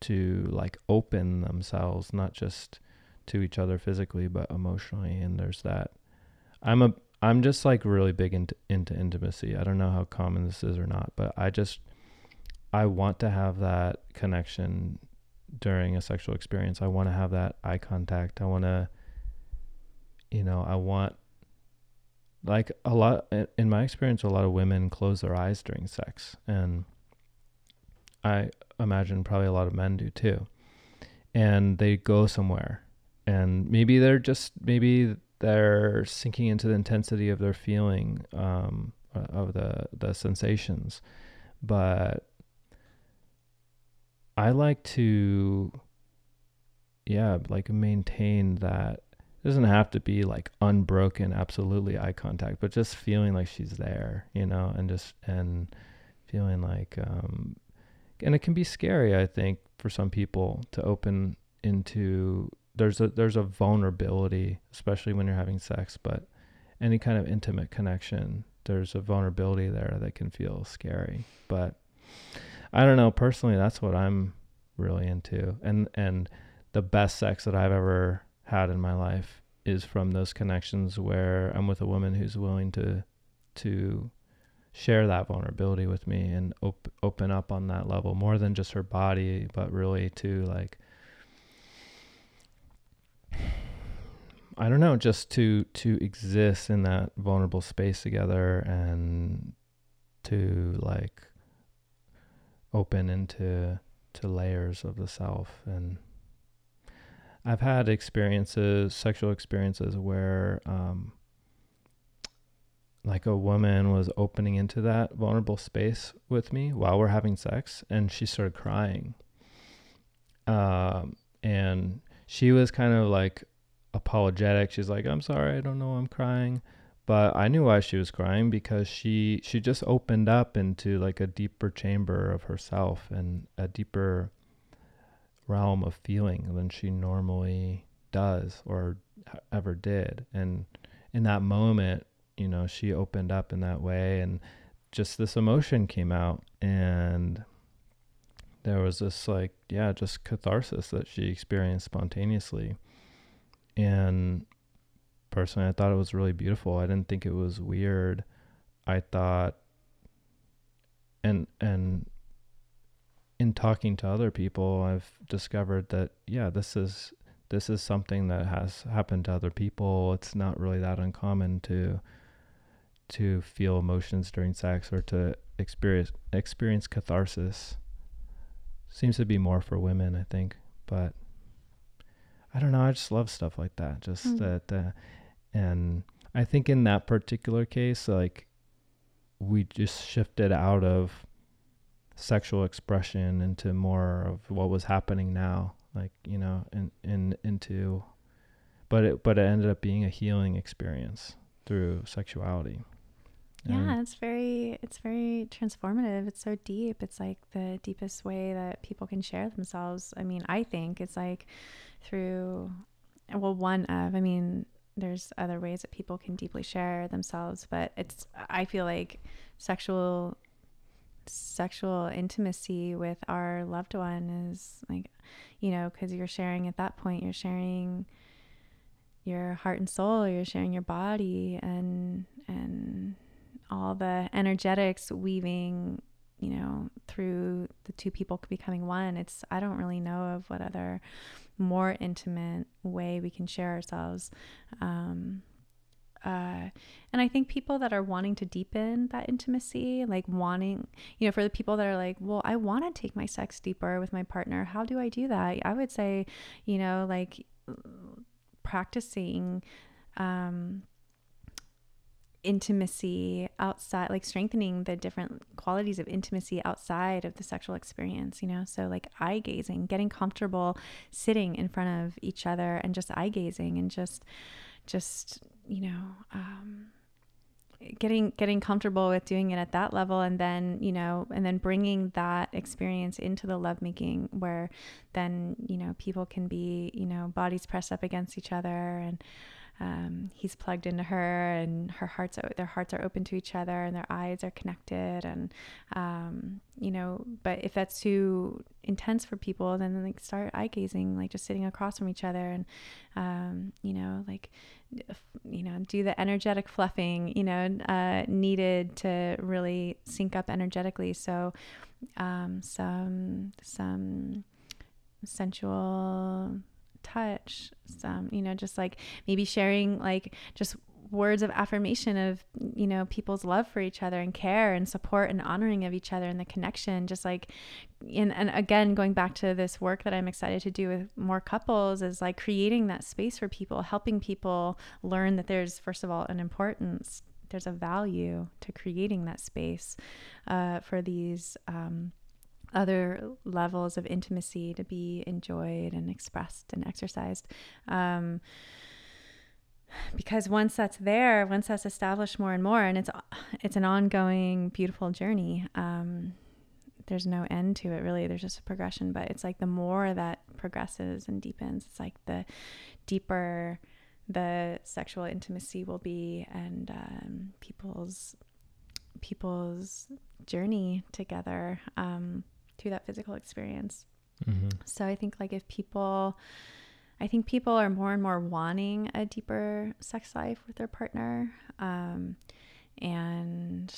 to like open themselves not just to each other physically but emotionally and there's that I'm a I'm just like really big into into intimacy. I don't know how common this is or not, but I just I want to have that connection during a sexual experience. I want to have that eye contact. I want to you know, I want like a lot in my experience a lot of women close their eyes during sex and I imagine probably a lot of men do too. And they go somewhere and maybe they're just maybe they're sinking into the intensity of their feeling um, of the the sensations but i like to yeah like maintain that doesn't have to be like unbroken absolutely eye contact but just feeling like she's there you know and just and feeling like um and it can be scary i think for some people to open into there's a there's a vulnerability especially when you're having sex but any kind of intimate connection there's a vulnerability there that can feel scary but i don't know personally that's what i'm really into and and the best sex that i've ever had in my life is from those connections where I'm with a woman who's willing to to share that vulnerability with me and op- open up on that level more than just her body but really to like I don't know just to to exist in that vulnerable space together and to like open into to layers of the self and I've had experiences, sexual experiences where, um, like a woman was opening into that vulnerable space with me while we're having sex, and she started crying. Um, and she was kind of like apologetic. She's like, "I'm sorry, I don't know, I'm crying." But I knew why she was crying because she she just opened up into like a deeper chamber of herself and a deeper realm of feeling than she normally does or ever did. And in that moment, you know, she opened up in that way and just this emotion came out and there was this like yeah just catharsis that she experienced spontaneously. And personally i thought it was really beautiful. I didn't think it was weird. I thought and and in talking to other people, I've discovered that yeah, this is this is something that has happened to other people. It's not really that uncommon to to feel emotions during sex or to experience experience catharsis. Seems to be more for women, I think, but I don't know. I just love stuff like that. Just mm. that, uh, and I think in that particular case, like we just shifted out of sexual expression into more of what was happening now like you know in in into but it but it ended up being a healing experience through sexuality. Yeah it's very it's very transformative. It's so deep. It's like the deepest way that people can share themselves. I mean i think it's like through well one of i mean there's other ways that people can deeply share themselves but it's i feel like sexual sexual intimacy with our loved one is like you know because you're sharing at that point you're sharing your heart and soul you're sharing your body and and all the energetics weaving you know through the two people becoming one. It's i don't really know of what other more intimate way we can share ourselves um, uh, and I think people that are wanting to deepen that intimacy, like wanting, you know, for the people that are like, well, I want to take my sex deeper with my partner. How do I do that? I would say, you know, like practicing um, intimacy outside, like strengthening the different qualities of intimacy outside of the sexual experience, you know? So, like eye gazing, getting comfortable sitting in front of each other and just eye gazing and just, just you know, um, getting getting comfortable with doing it at that level and then you know and then bringing that experience into the lovemaking where then you know people can be you know bodies pressed up against each other and um, he's plugged into her and her hearts their hearts are open to each other and their eyes are connected and um, you know but if that's too intense for people then like start eye gazing like just sitting across from each other and um, you know like you know do the energetic fluffing you know uh, needed to really sync up energetically. So um, some some sensual touch some you know just like maybe sharing like just words of affirmation of you know people's love for each other and care and support and honoring of each other and the connection just like in, and again going back to this work that i'm excited to do with more couples is like creating that space for people helping people learn that there's first of all an importance there's a value to creating that space uh, for these um, other levels of intimacy to be enjoyed and expressed and exercised. Um, because once that's there, once that's established more and more, and it's it's an ongoing beautiful journey. Um, there's no end to it really. There's just a progression, but it's like the more that progresses and deepens, it's like the deeper the sexual intimacy will be, and um, people's people's journey together. Um, through that physical experience. Mm-hmm. So I think like if people, I think people are more and more wanting a deeper sex life with their partner. Um, and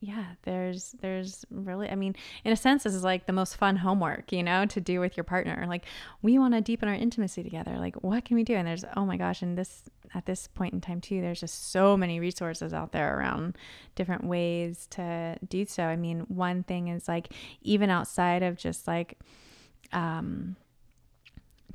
yeah there's there's really i mean in a sense this is like the most fun homework you know to do with your partner. Like we want to deepen our intimacy together. Like what can we do? And there's oh my gosh and this at this point in time too there's just so many resources out there around different ways to do so. I mean one thing is like even outside of just like um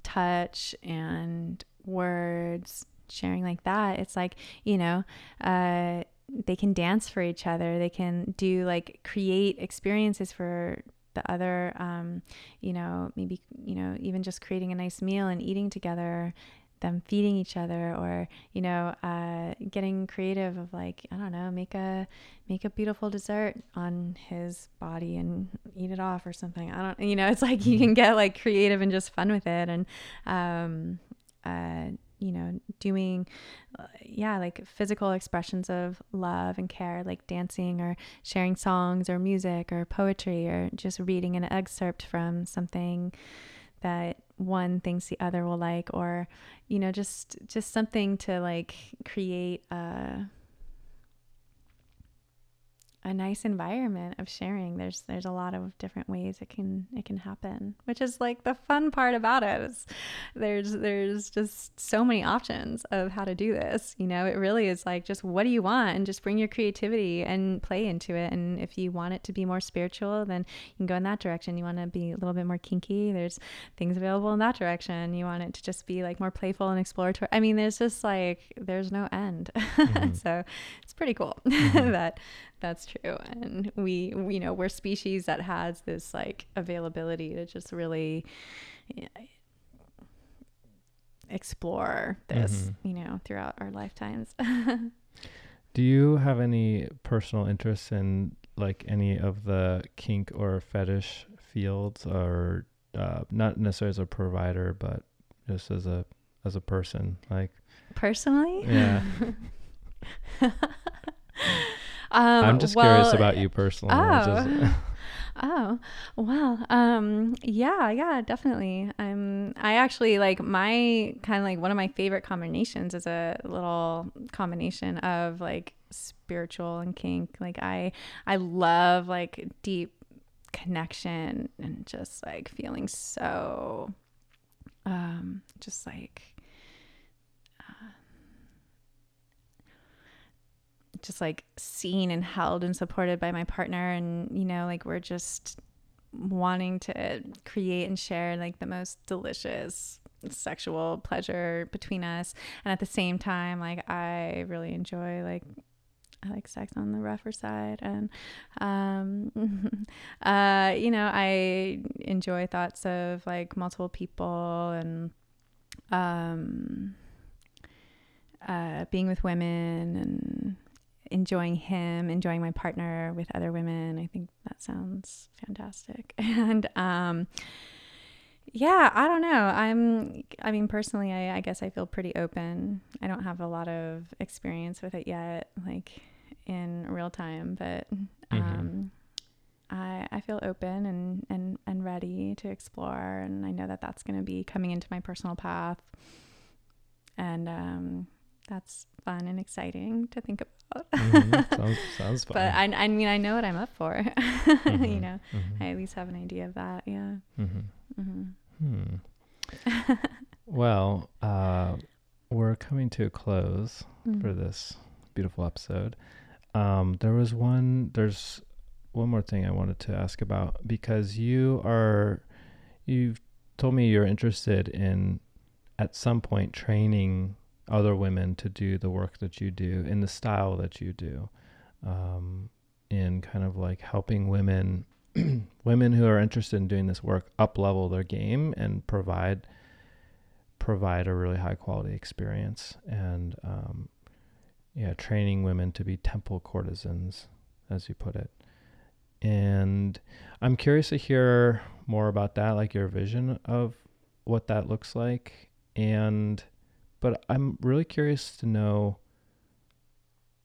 touch and words sharing like that it's like you know uh they can dance for each other. They can do like create experiences for the other um, you know maybe you know even just creating a nice meal and eating together them feeding each other or you know uh, getting creative of like i don't know make a make a beautiful dessert on his body and eat it off or something. I don't you know it's like you mm-hmm. can get like creative and just fun with it. And um, uh, you know, doing, uh, yeah, like physical expressions of love and care, like dancing or sharing songs or music or poetry or just reading an excerpt from something that one thinks the other will like or you know just just something to like create a a nice environment of sharing. There's there's a lot of different ways it can it can happen, which is like the fun part about it. Is there's there's just so many options of how to do this. You know, it really is like just what do you want and just bring your creativity and play into it. And if you want it to be more spiritual, then you can go in that direction. You want to be a little bit more kinky, there's things available in that direction. You want it to just be like more playful and exploratory. I mean, there's just like there's no end. [LAUGHS] Mm-hmm. so it's pretty cool mm-hmm. [LAUGHS] that that's true. And we, you know, we're species that has this like availability to just really you know, explore this, mm-hmm. you know, throughout our lifetimes. [LAUGHS] Do you have any personal interests in like any of the kink or fetish fields or uh, not necessarily as a provider, but just as a as a person, like personally? Yeah. [LAUGHS] [LAUGHS] Um, I'm just well, curious about you personally. Oh. [LAUGHS] oh well um yeah yeah definitely i'm i actually like my kind of like one of my favorite combinations is a little combination of like spiritual and kink like i i love like deep connection and just like feeling so um just like just like seen and held and supported by my partner and you know like we're just wanting to create and share like the most delicious sexual pleasure between us. And at the same time like i really enjoy like I like sex on the rougher side. And um [LAUGHS] uh you know I enjoy thoughts of like multiple people and um uh being with women and enjoying him, enjoying my partner with other women. I think that sounds fantastic. [LAUGHS] And um, yeah, I don't know. I'm, I mean, personally, I, I guess I feel pretty open. I don't have a lot of experience with it yet, like in real time, but mm-hmm. um, mm-hmm. I, I feel open and, and, and ready to explore. And I know that that's going to be coming into my personal path. And um, that's fun and exciting to think about. mm-hmm. [LAUGHS] sounds, sounds fun. But I, I mean, I know what I'm up for. [LAUGHS] mm-hmm. You know, mm-hmm. I at least have an idea of that. Yeah. Mm-hmm. Mm-hmm. Hmm. [LAUGHS] well, uh, we're coming to a close for mm. this beautiful episode. Um, there was one. There's one more thing I wanted to ask about because you are, you've told me you're interested in, at some point, training other women to do the work that you do in the style that you do, um, in kind of like helping women, [CLEARS THROAT] women who are interested in doing this work, up level their game and provide provide a really high quality experience and um, yeah, training women to be temple courtesans, as you put it. And I'm curious to hear more about that, like your vision of what that looks like and but I'm really curious to know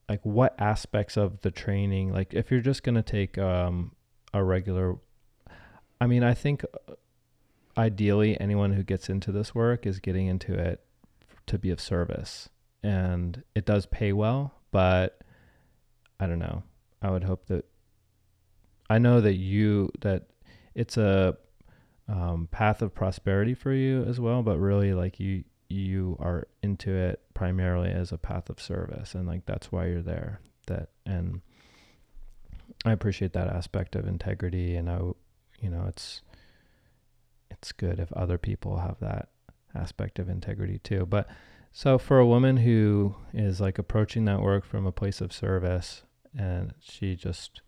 like what aspects of the training like if you're just going to take um, a regular I mean I think uh, ideally anyone who gets into this work is getting into it to be of service and it does pay well but I don't know. I would hope that I know that you that it's a um, path of prosperity for you as well but really like you you are into it primarily as a path of service and like that's why you're there. That and i appreciate that aspect of integrity and i you know it's it's good if other people have that aspect of integrity too. But so for a woman who is like approaching that work from a place of service and she just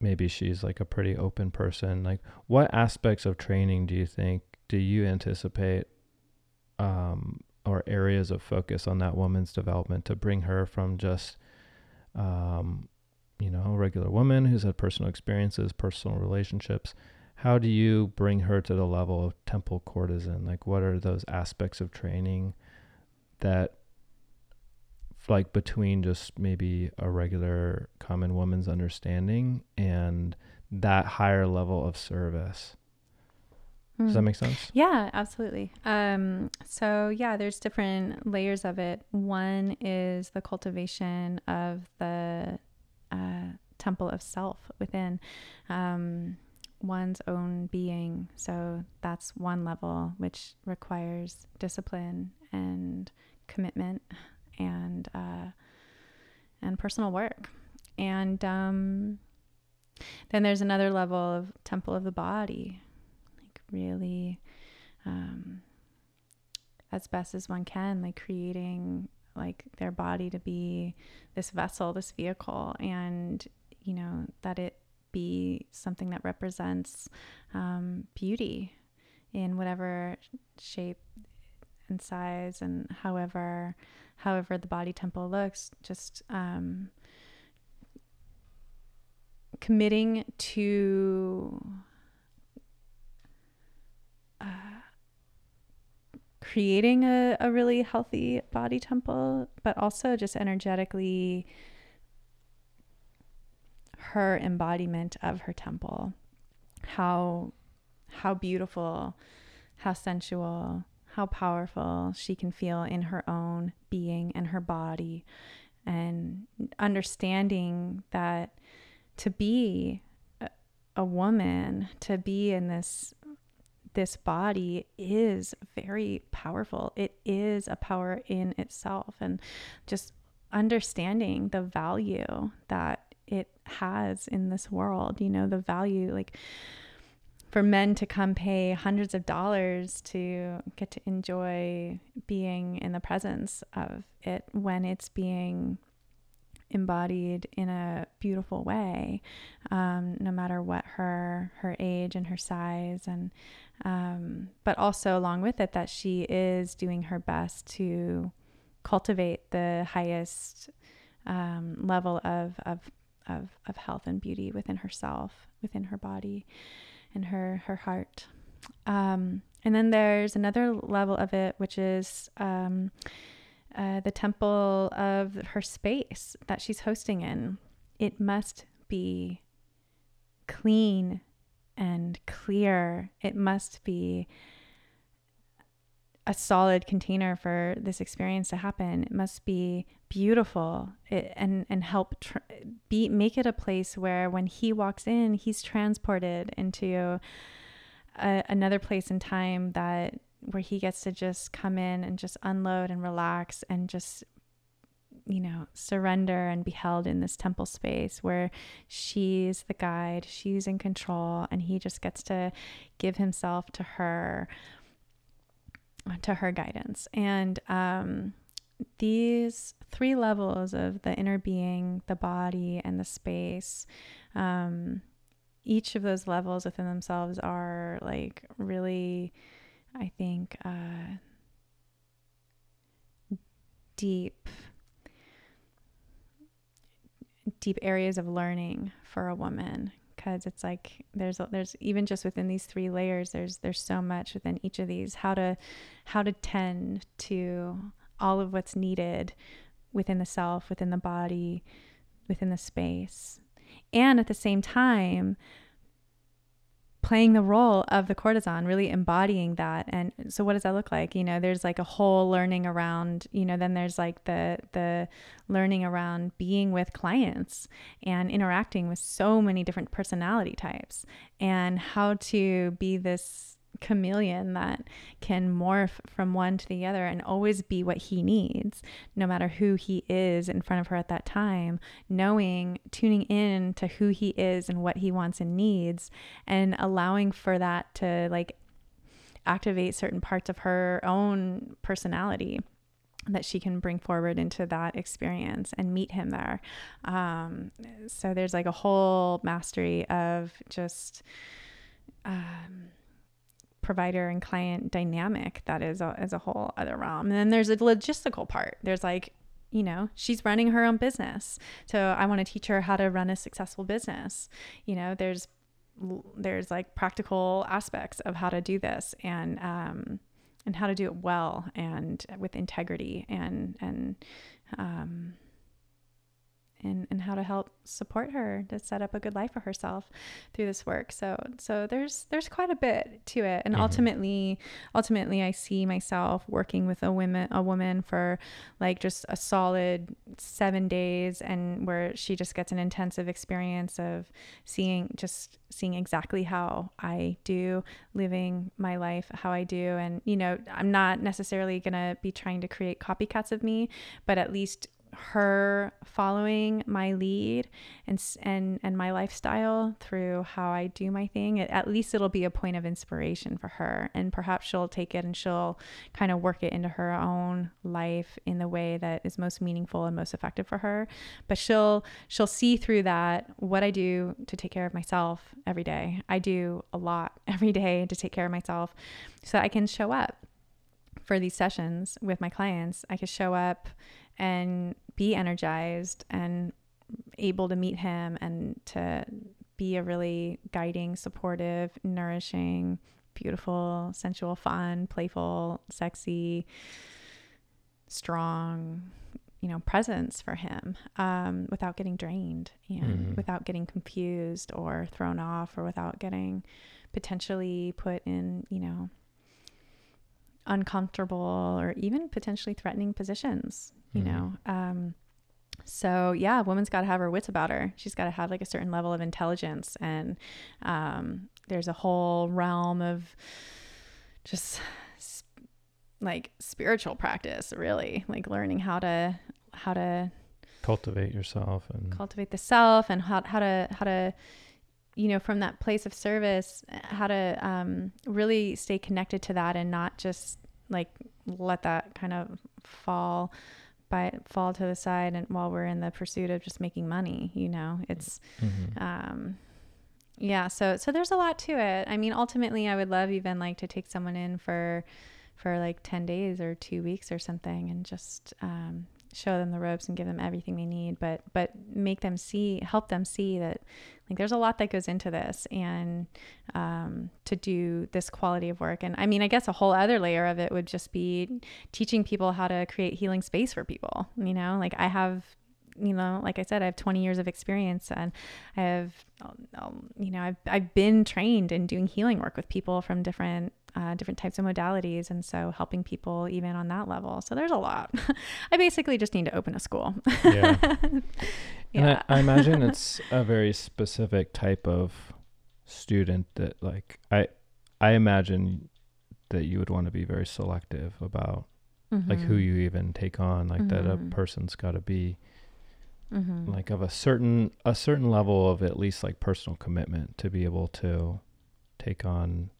maybe she's like a pretty open person like what aspects of training do you think do you anticipate um, or areas of focus on that woman's development to bring her from just, um, you know, a regular woman who's had personal experiences, personal relationships. How do you bring her to the level of temple courtesan? Like, what are those aspects of training that, like, between just maybe a regular common woman's understanding and that higher level of service? Does that hmm. make sense? Yeah, absolutely. Um, so yeah, there's different layers of it. One is the cultivation of the uh, temple of self within um, one's own being. So that's one level, which requires discipline and commitment and uh, and personal work. And um, then there's another level of temple of the body, really, um, as best as one can, like creating like their body to be this vessel, this vehicle, and you know that it be something that represents um, beauty in whatever shape and size and however however the body temple looks. Just um, committing to creating a, a really healthy body temple, but also just energetically her embodiment of her temple. How how beautiful, how sensual, how powerful she can feel in her own being and her body and understanding that to be a, woman, to be in this this body is very powerful. It is a power in itself and just understanding the value that it has in this world, you know, the value like for men to come pay hundreds of dollars to get to enjoy being in the presence of it when it's being embodied in a beautiful way, um, no matter what her her age and her size, and um, but also along with it that she is doing her best to cultivate the highest um, level of, of of of health and beauty within herself, within her body, and her her heart. Um, and then there's another level of it, which is um, uh, the temple of her space that she's hosting in. It must be clean and clear. It must be a solid container for this experience to happen. It must be beautiful it, and and help tr- be make it a place where when he walks in, he's transported into a, another place in time that where he gets to just come in and just unload and relax and just you know surrender and be held in this temple space where she's the guide she's in control and he just gets to give himself to her to her guidance. And um, these three levels of the inner being the body and the space um, each of those levels within themselves are like really I think, uh, deep, deep areas of learning for a woman because it's like there's there's even just within these three layers there's there's so much within each of these. How to how to tend to all of what's needed within the self within the body within the space. And at the same time playing the role of the courtesan, really embodying that. And so what does that look like? You know, there's like a whole learning around, you know, then there's like the the learning around being with clients and interacting with so many different personality types and how to be this chameleon that can morph from one to the other and always be what he needs, no matter who he is in front of her at that time, knowing, tuning in to who he is and what he wants and needs, and allowing for that to like activate certain parts of her own personality that she can bring forward into that experience and meet him there. Um, so there's like a whole mastery of just. Um, provider and client dynamic that is a, as a whole other realm. And then there's a logistical part. There's like, you know, she's running her own business. So I want to teach her how to run a successful business. You know, there's there's like practical aspects of how to do this and um and how to do it well and with integrity and and um and, and how to help support her to set up a good life for herself through this work. So so there's there's quite a bit to it. And mm-hmm. ultimately ultimately I see myself working with a woman a woman for like just a solid 7 days and where she just gets an intensive experience of seeing just seeing exactly how I do living my life how I do and you know I'm not necessarily going to be trying to create copycats of me but at least her following my lead and and and my lifestyle through how I do my thing at least it'll be a point of inspiration for her. And perhaps she'll take it and she'll kind of work it into her own life in the way that is most meaningful and most effective for her. But she'll she'll see through that what I do to take care of myself every day. I do a lot [LAUGHS] every day to take care of myself so I can show up for these sessions with my clients. I can show up and be energized and able to meet him and to be a really guiding, supportive, nourishing, beautiful, sensual, fun, playful, sexy, strong, you know, presence for him um, without getting drained and mm-hmm. without getting confused or thrown off or without getting potentially put in, you know, uncomfortable or even potentially threatening positions you mm-hmm. know um so yeah woman's got to have her wits about her she's got to have like a certain level of intelligence and um there's a whole realm of just sp- like spiritual practice really like learning how to how to cultivate yourself and cultivate the self and how, how to how to you know from that place of service how to um, really stay connected to that and not just like let that kind of fall by fall to the side and while we're in the pursuit of just making money you know it's mm-hmm. um yeah so so there's a lot to it i mean ultimately i would love even like to take someone in for for like 10 days or two weeks or something and just um show them the ropes and give them everything they need but but make them see help them see that like there's a lot that goes into this and um, to do this quality of work. And i mean i guess a whole other layer of it would just be teaching people how to create healing space for people you know? Like i have you know, like I said, I have 20 years of experience and I have, um, you know, I've, I've been trained in doing healing work with people from different uh, different types of modalities. And so helping people even on that level. So there's a lot. [LAUGHS] I basically just need to open a school. yeah. [LAUGHS] yeah. I, I imagine [LAUGHS] it's a very specific type of student that like, I, I imagine that you would want to be very selective about mm-hmm. like who mm-hmm. you even take on, like mm-hmm. that a mm-hmm. person's got to be mm-hmm. like of a certain a certain level of at least like personal commitment to be able to take on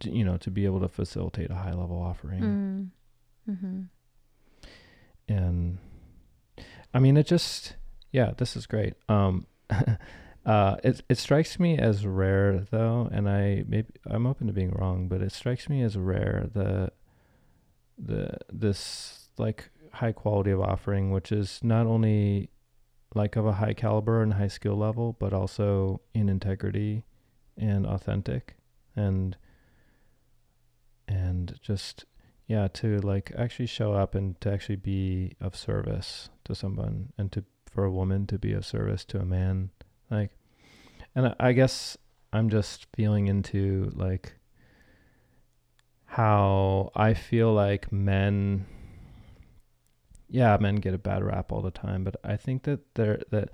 to, you know, to be able to facilitate a high level offering. Mm. Mm-hmm. And I mean, it just, yeah, this is great. Um, [LAUGHS] uh, it it strikes me as rare though, and I maybe I'm open to being wrong, but it strikes me as rare the the this like high quality of offering, which is not only like of a high caliber and high skill level, but also in integrity and authentic. And and just yeah to like actually show up and to actually be of service to someone and to for a woman to be of service to a man like and I, I guess i'm just feeling into like how i feel like men yeah men get a bad rap all the time but i think that they're that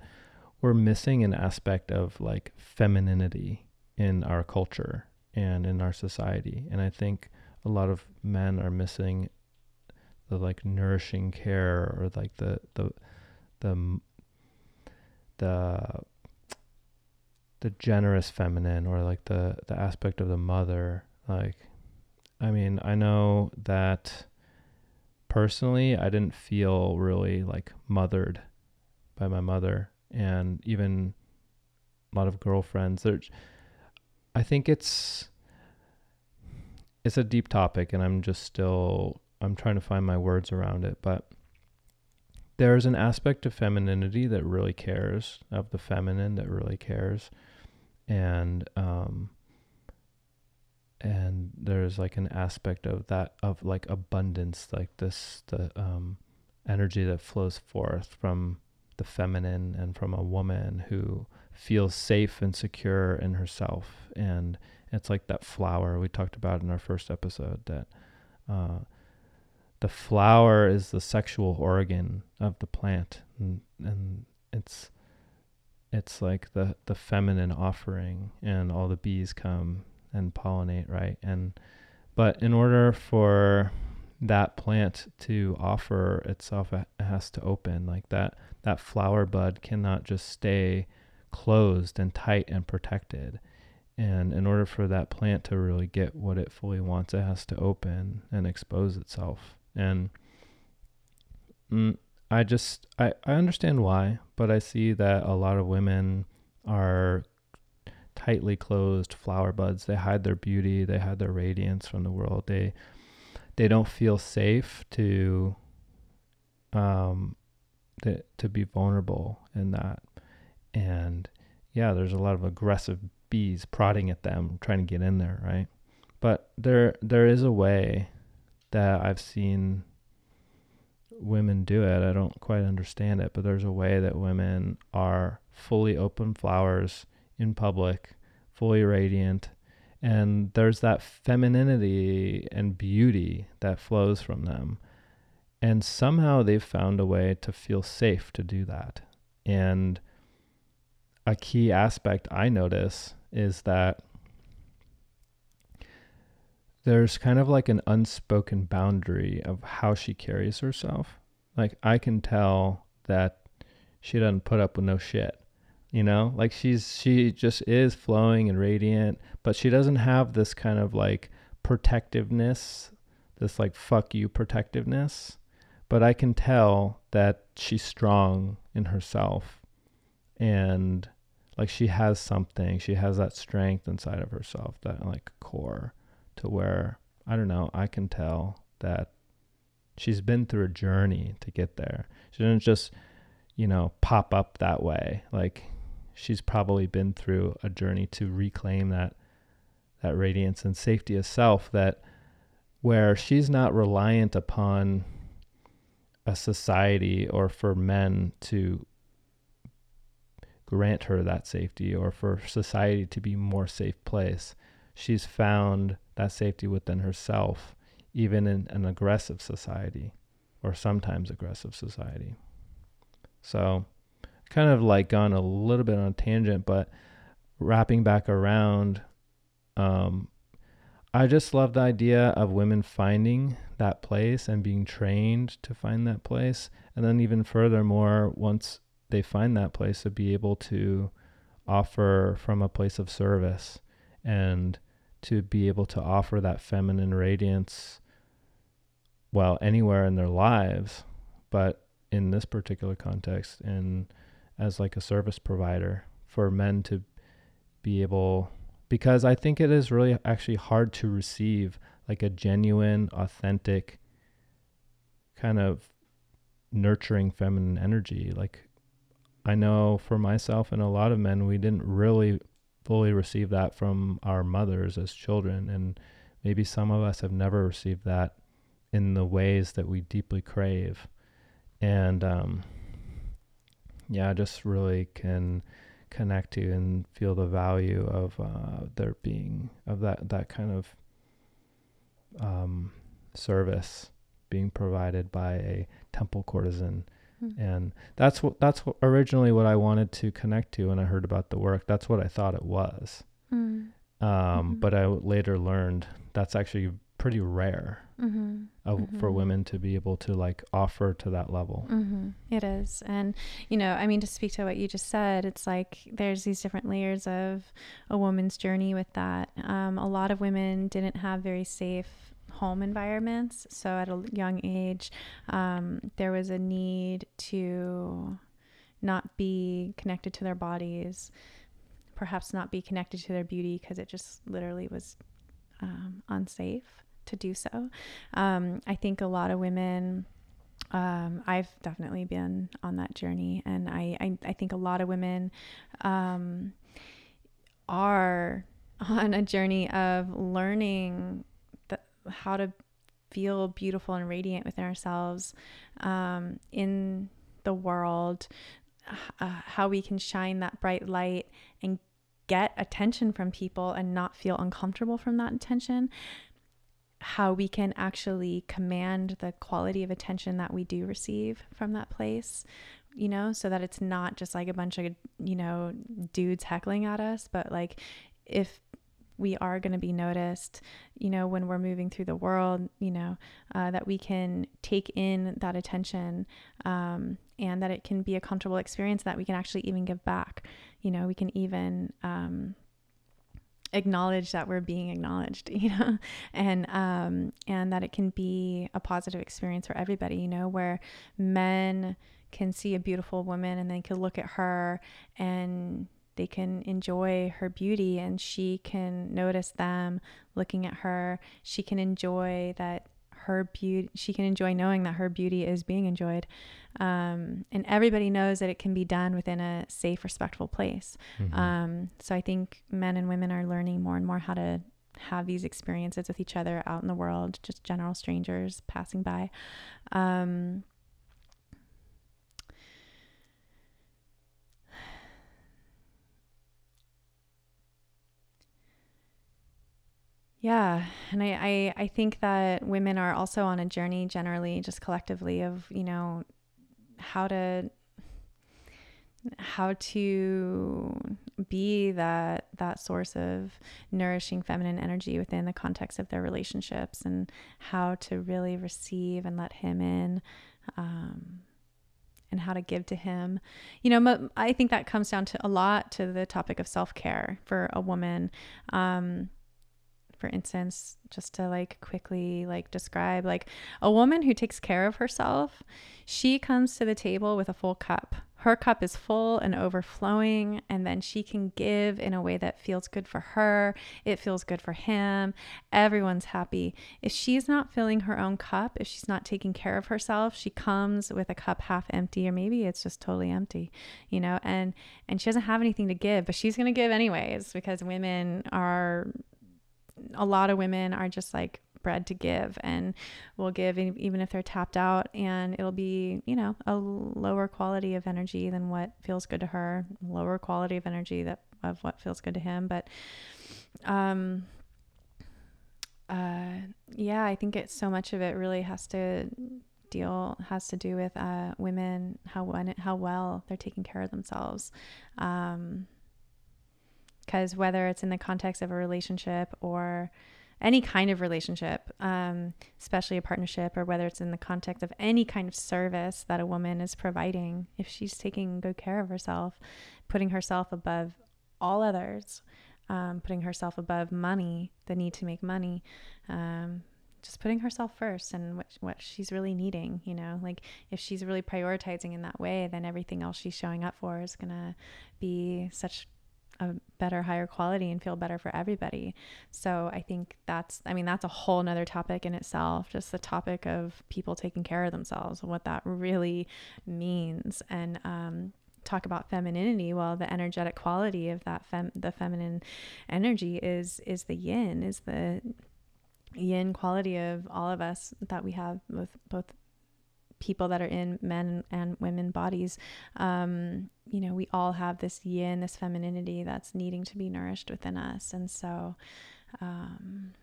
we're missing an aspect of like femininity in our culture and in our society and i think a lot of men are missing the like nourishing care or like the the the the the generous feminine or like the the aspect of the mother. Like i mean i know that personally i didn't feel really like mothered by my mother and even a lot of girlfriends. There i think it's it's a deep topic and I'm just still I'm trying to find my words around it, but there's an aspect of femininity that really cares, of the feminine that really cares. And um and there's like an aspect of that of like abundance, like this the um energy that flows forth from the feminine and from a woman who feels safe and secure in herself. And it's like that flower we talked about in our first episode that uh, the flower is the sexual organ of the plant, and, and it's it's like the the feminine offering, and all the bees come and pollinate, right? And but in order for that plant to offer itself, it has to open like that. That flower bud cannot just stay closed and tight and protected. And in order for that plant to really get what it fully wants, it has to open and expose itself. And mm, I just, I, I understand why, but I see that a lot of women are tightly closed flower buds. They hide their beauty, they hide their radiance from the world. They, they don't feel safe to, um, to, to be vulnerable in that. And yeah, there's a lot of aggressive bees prodding at them, trying to get in there, right? But there, there is a way that I've seen women do it. I don't quite understand it, but there's a way that women are fully open flowers in public, fully radiant, and there's that femininity and beauty that flows from them. And somehow they've found a way to feel safe to do that. And a key aspect I notice is that there's kind of like an unspoken boundary of how she carries herself. Like I can tell that she doesn't put up with no shit. You know, like she's she just is flowing and radiant, but she doesn't have this kind of like protectiveness, this like fuck you protectiveness. But I can tell that she's strong in herself and like she has something, she has that strength inside of herself, that like core to where I don't know, I can tell that she's been through a journey to get there. She didn't just, you know, pop up that way. Like she's probably been through a journey to reclaim that that radiance and safety of self that where she's not reliant upon a society or for men to grant her that safety or for society to be more safe place. She's found that safety within herself, even in an aggressive society or sometimes aggressive society. So, kind of like gone a little bit on a tangent, but wrapping back around, um, I just love the idea of women finding that place and being trained to find that place. And then, even furthermore, once they find that place to be able to offer from a place of service and to be able to offer that feminine radiance well anywhere in their lives but in this particular context and as like a service provider for men to be able because I think it is really actually hard to receive like a genuine authentic kind of nurturing feminine energy like I know for myself and a lot of men, we didn't really fully receive that from our mothers as children. And maybe some of us have never received that in the ways that we deeply crave. And um, yeah, I just really can connect to and feel the value of uh, there being of that that kind of um, service being provided by a temple courtesan Hmm. And that's what that's what originally what I wanted to connect to when I heard about the work. That's what I thought it was. Mm. Um, mm-hmm. But I later learned that's actually pretty rare mm-hmm. Of, mm-hmm. for women to be able to like offer to that level. Mm-hmm. It is. And, you know, I mean, to speak to what you just said, it's like there's these different layers of a woman's journey with that. Um, a lot of women didn't have very safe home environments. So at a young age, um, there was a need to not be connected to their bodies, perhaps not be connected to their beauty because it just literally was um, unsafe to do so. Um, I think a lot of women. Um, I've definitely been on that journey, and I, I, I think a lot of women um, are [LAUGHS] on a journey of learning how to feel beautiful and radiant within ourselves um, in the world uh, how we can shine that bright light and get attention from people and not feel uncomfortable from that attention how we can actually command the quality of attention that we do receive from that place you know so that it's not just like a bunch of you know dudes heckling at us but like if we are going to be noticed, you know, when we're moving through the world, you know, uh, that we can take in that attention um, and that it can be a comfortable experience that we can actually even give back. You know, we can even um, acknowledge that we're being acknowledged, [LAUGHS] you know, and um, and that it can be a positive experience for everybody. You know, where men can see a beautiful woman and they can look at her and they can enjoy her beauty and she can notice them looking at her. She can enjoy that her beauty, she can enjoy knowing that her beauty is being enjoyed. Um, and everybody knows that it can be done within a safe, respectful place. Mm-hmm. Um, so I think men and women are learning more and more how to have these experiences with each other out in the world, just general strangers passing by. Um, Yeah. And I, I, I think that women are also on a journey generally, just collectively, of, you know, how to how to be that that source of nourishing feminine energy within the context of their relationships and how to really receive and let him in um, and how to give to him you know i think that comes down to a lot to the topic of self-care for a woman um, for instance just to like quickly like describe like a woman who takes care of herself she comes to the table with a full cup. Her cup is full and overflowing and then she can give in a way that feels good for her it feels good for him everyone's happy. If she's not filling her own cup if she's not taking care of herself she comes with a cup half empty or maybe it's just totally empty you know and and she doesn't have anything to give but she's to give anyways because women are a lot of women are just like bred to give and will give even if they're tapped out and it'll be you know a lower quality of energy than what feels good to her lower quality of energy that of what feels good to him but um uh yeah i think it's so much of it really has to deal has to do with uh women how when how well they're taking care of themselves um because whether it's in the context of a relationship or any kind of relationship, um, especially a partnership, or whether it's in the context of any kind of service that a woman is providing, if she's taking good care of herself, putting herself above all others, um, putting herself above money, the need to make money, um, just putting herself first and what, what she's really needing, you know, like if she's really prioritizing in that way, then everything else she's showing up for is going to be such a better higher quality and feel better for everybody. So i think that's i mean that's a whole nother topic in itself just the topic of people taking care of themselves and what that really means. And um, talk about femininity. Well the energetic quality of that fem the feminine energy is is the yin is the yin quality of all of us that we have with both people that are in men and women bodies um, you know we all have this yin this femininity that's needing to be nourished within us and so um,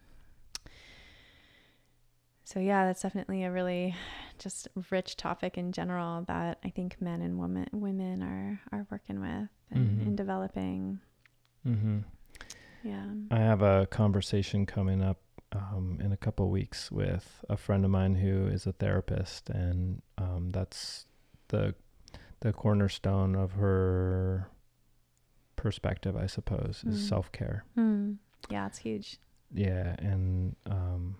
so yeah that's definitely a really just rich topic in general that i think men and women women are are working with and, mm-hmm. and developing mm-hmm. yeah i have a conversation coming up um, in a couple weeks with a friend of mine who is a therapist, and um, that's the the cornerstone of her perspective, I suppose, is mm. self care. Mm. Yeah, it's huge. Yeah, and um,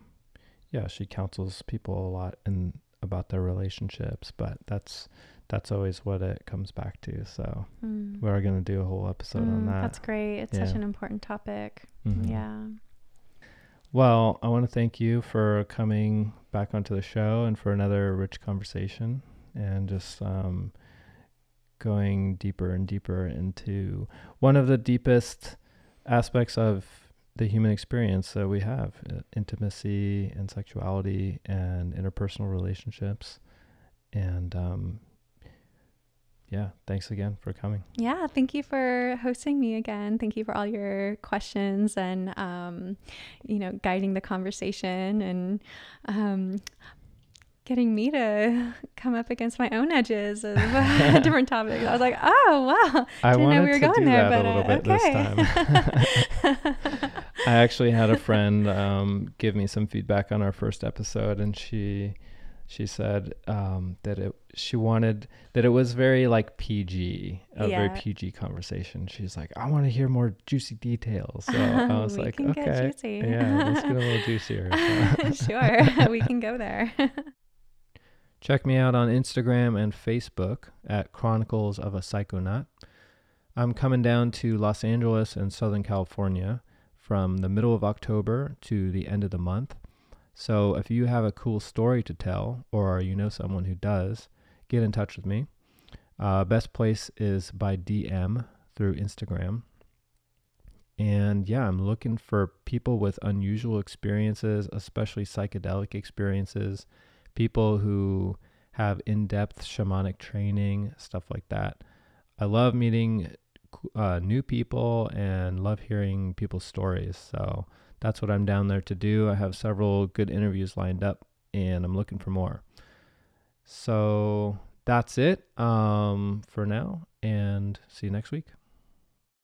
yeah, she counsels people a lot and about their relationships, but that's that's always what it comes back to. So mm. we're gonna do a whole episode on mm, that. That's great. It's yeah. such an important topic. Mm-hmm. Yeah. Well, I want to thank you for coming back onto the show and for another rich conversation and just um, going deeper and deeper into one of the deepest aspects of the human experience that we have intimacy and sexuality and interpersonal relationships. And um, yeah, thanks again for coming. Yeah, thank you for hosting me again. Thank you for all your questions and, um, you know, guiding the conversation and um, getting me to come up against my own edges of [LAUGHS] different topics. I was like, oh wow, I didn't know we were going there, but uh, okay. [LAUGHS] I actually had a friend um, give me some feedback on our first episode, and she she said um, that it she wanted that it was very like PG, a very PG conversation. She's like, I want to hear more juicy details. So [LAUGHS] I was like, okay, yeah, let's get a little [LAUGHS] juicier. So. [LAUGHS] sure, we can go there. Check me out on Instagram and Facebook at Chronicles of a Psychonaut. I'm coming down to Los Angeles and Southern California from the middle of October to the end of the month. So if you have a cool story to tell or you know someone who does, get in touch with me. Uh, best place is by DM through Instagram. And yeah, I'm looking for people with unusual experiences, especially psychedelic experiences people who have in-depth shamanic training, stuff like that. I love meeting uh, new people and love hearing people's stories. So that's what I'm down there to do. I have several good interviews lined up, and I'm looking for more. So that's it um, for now, and see you next week.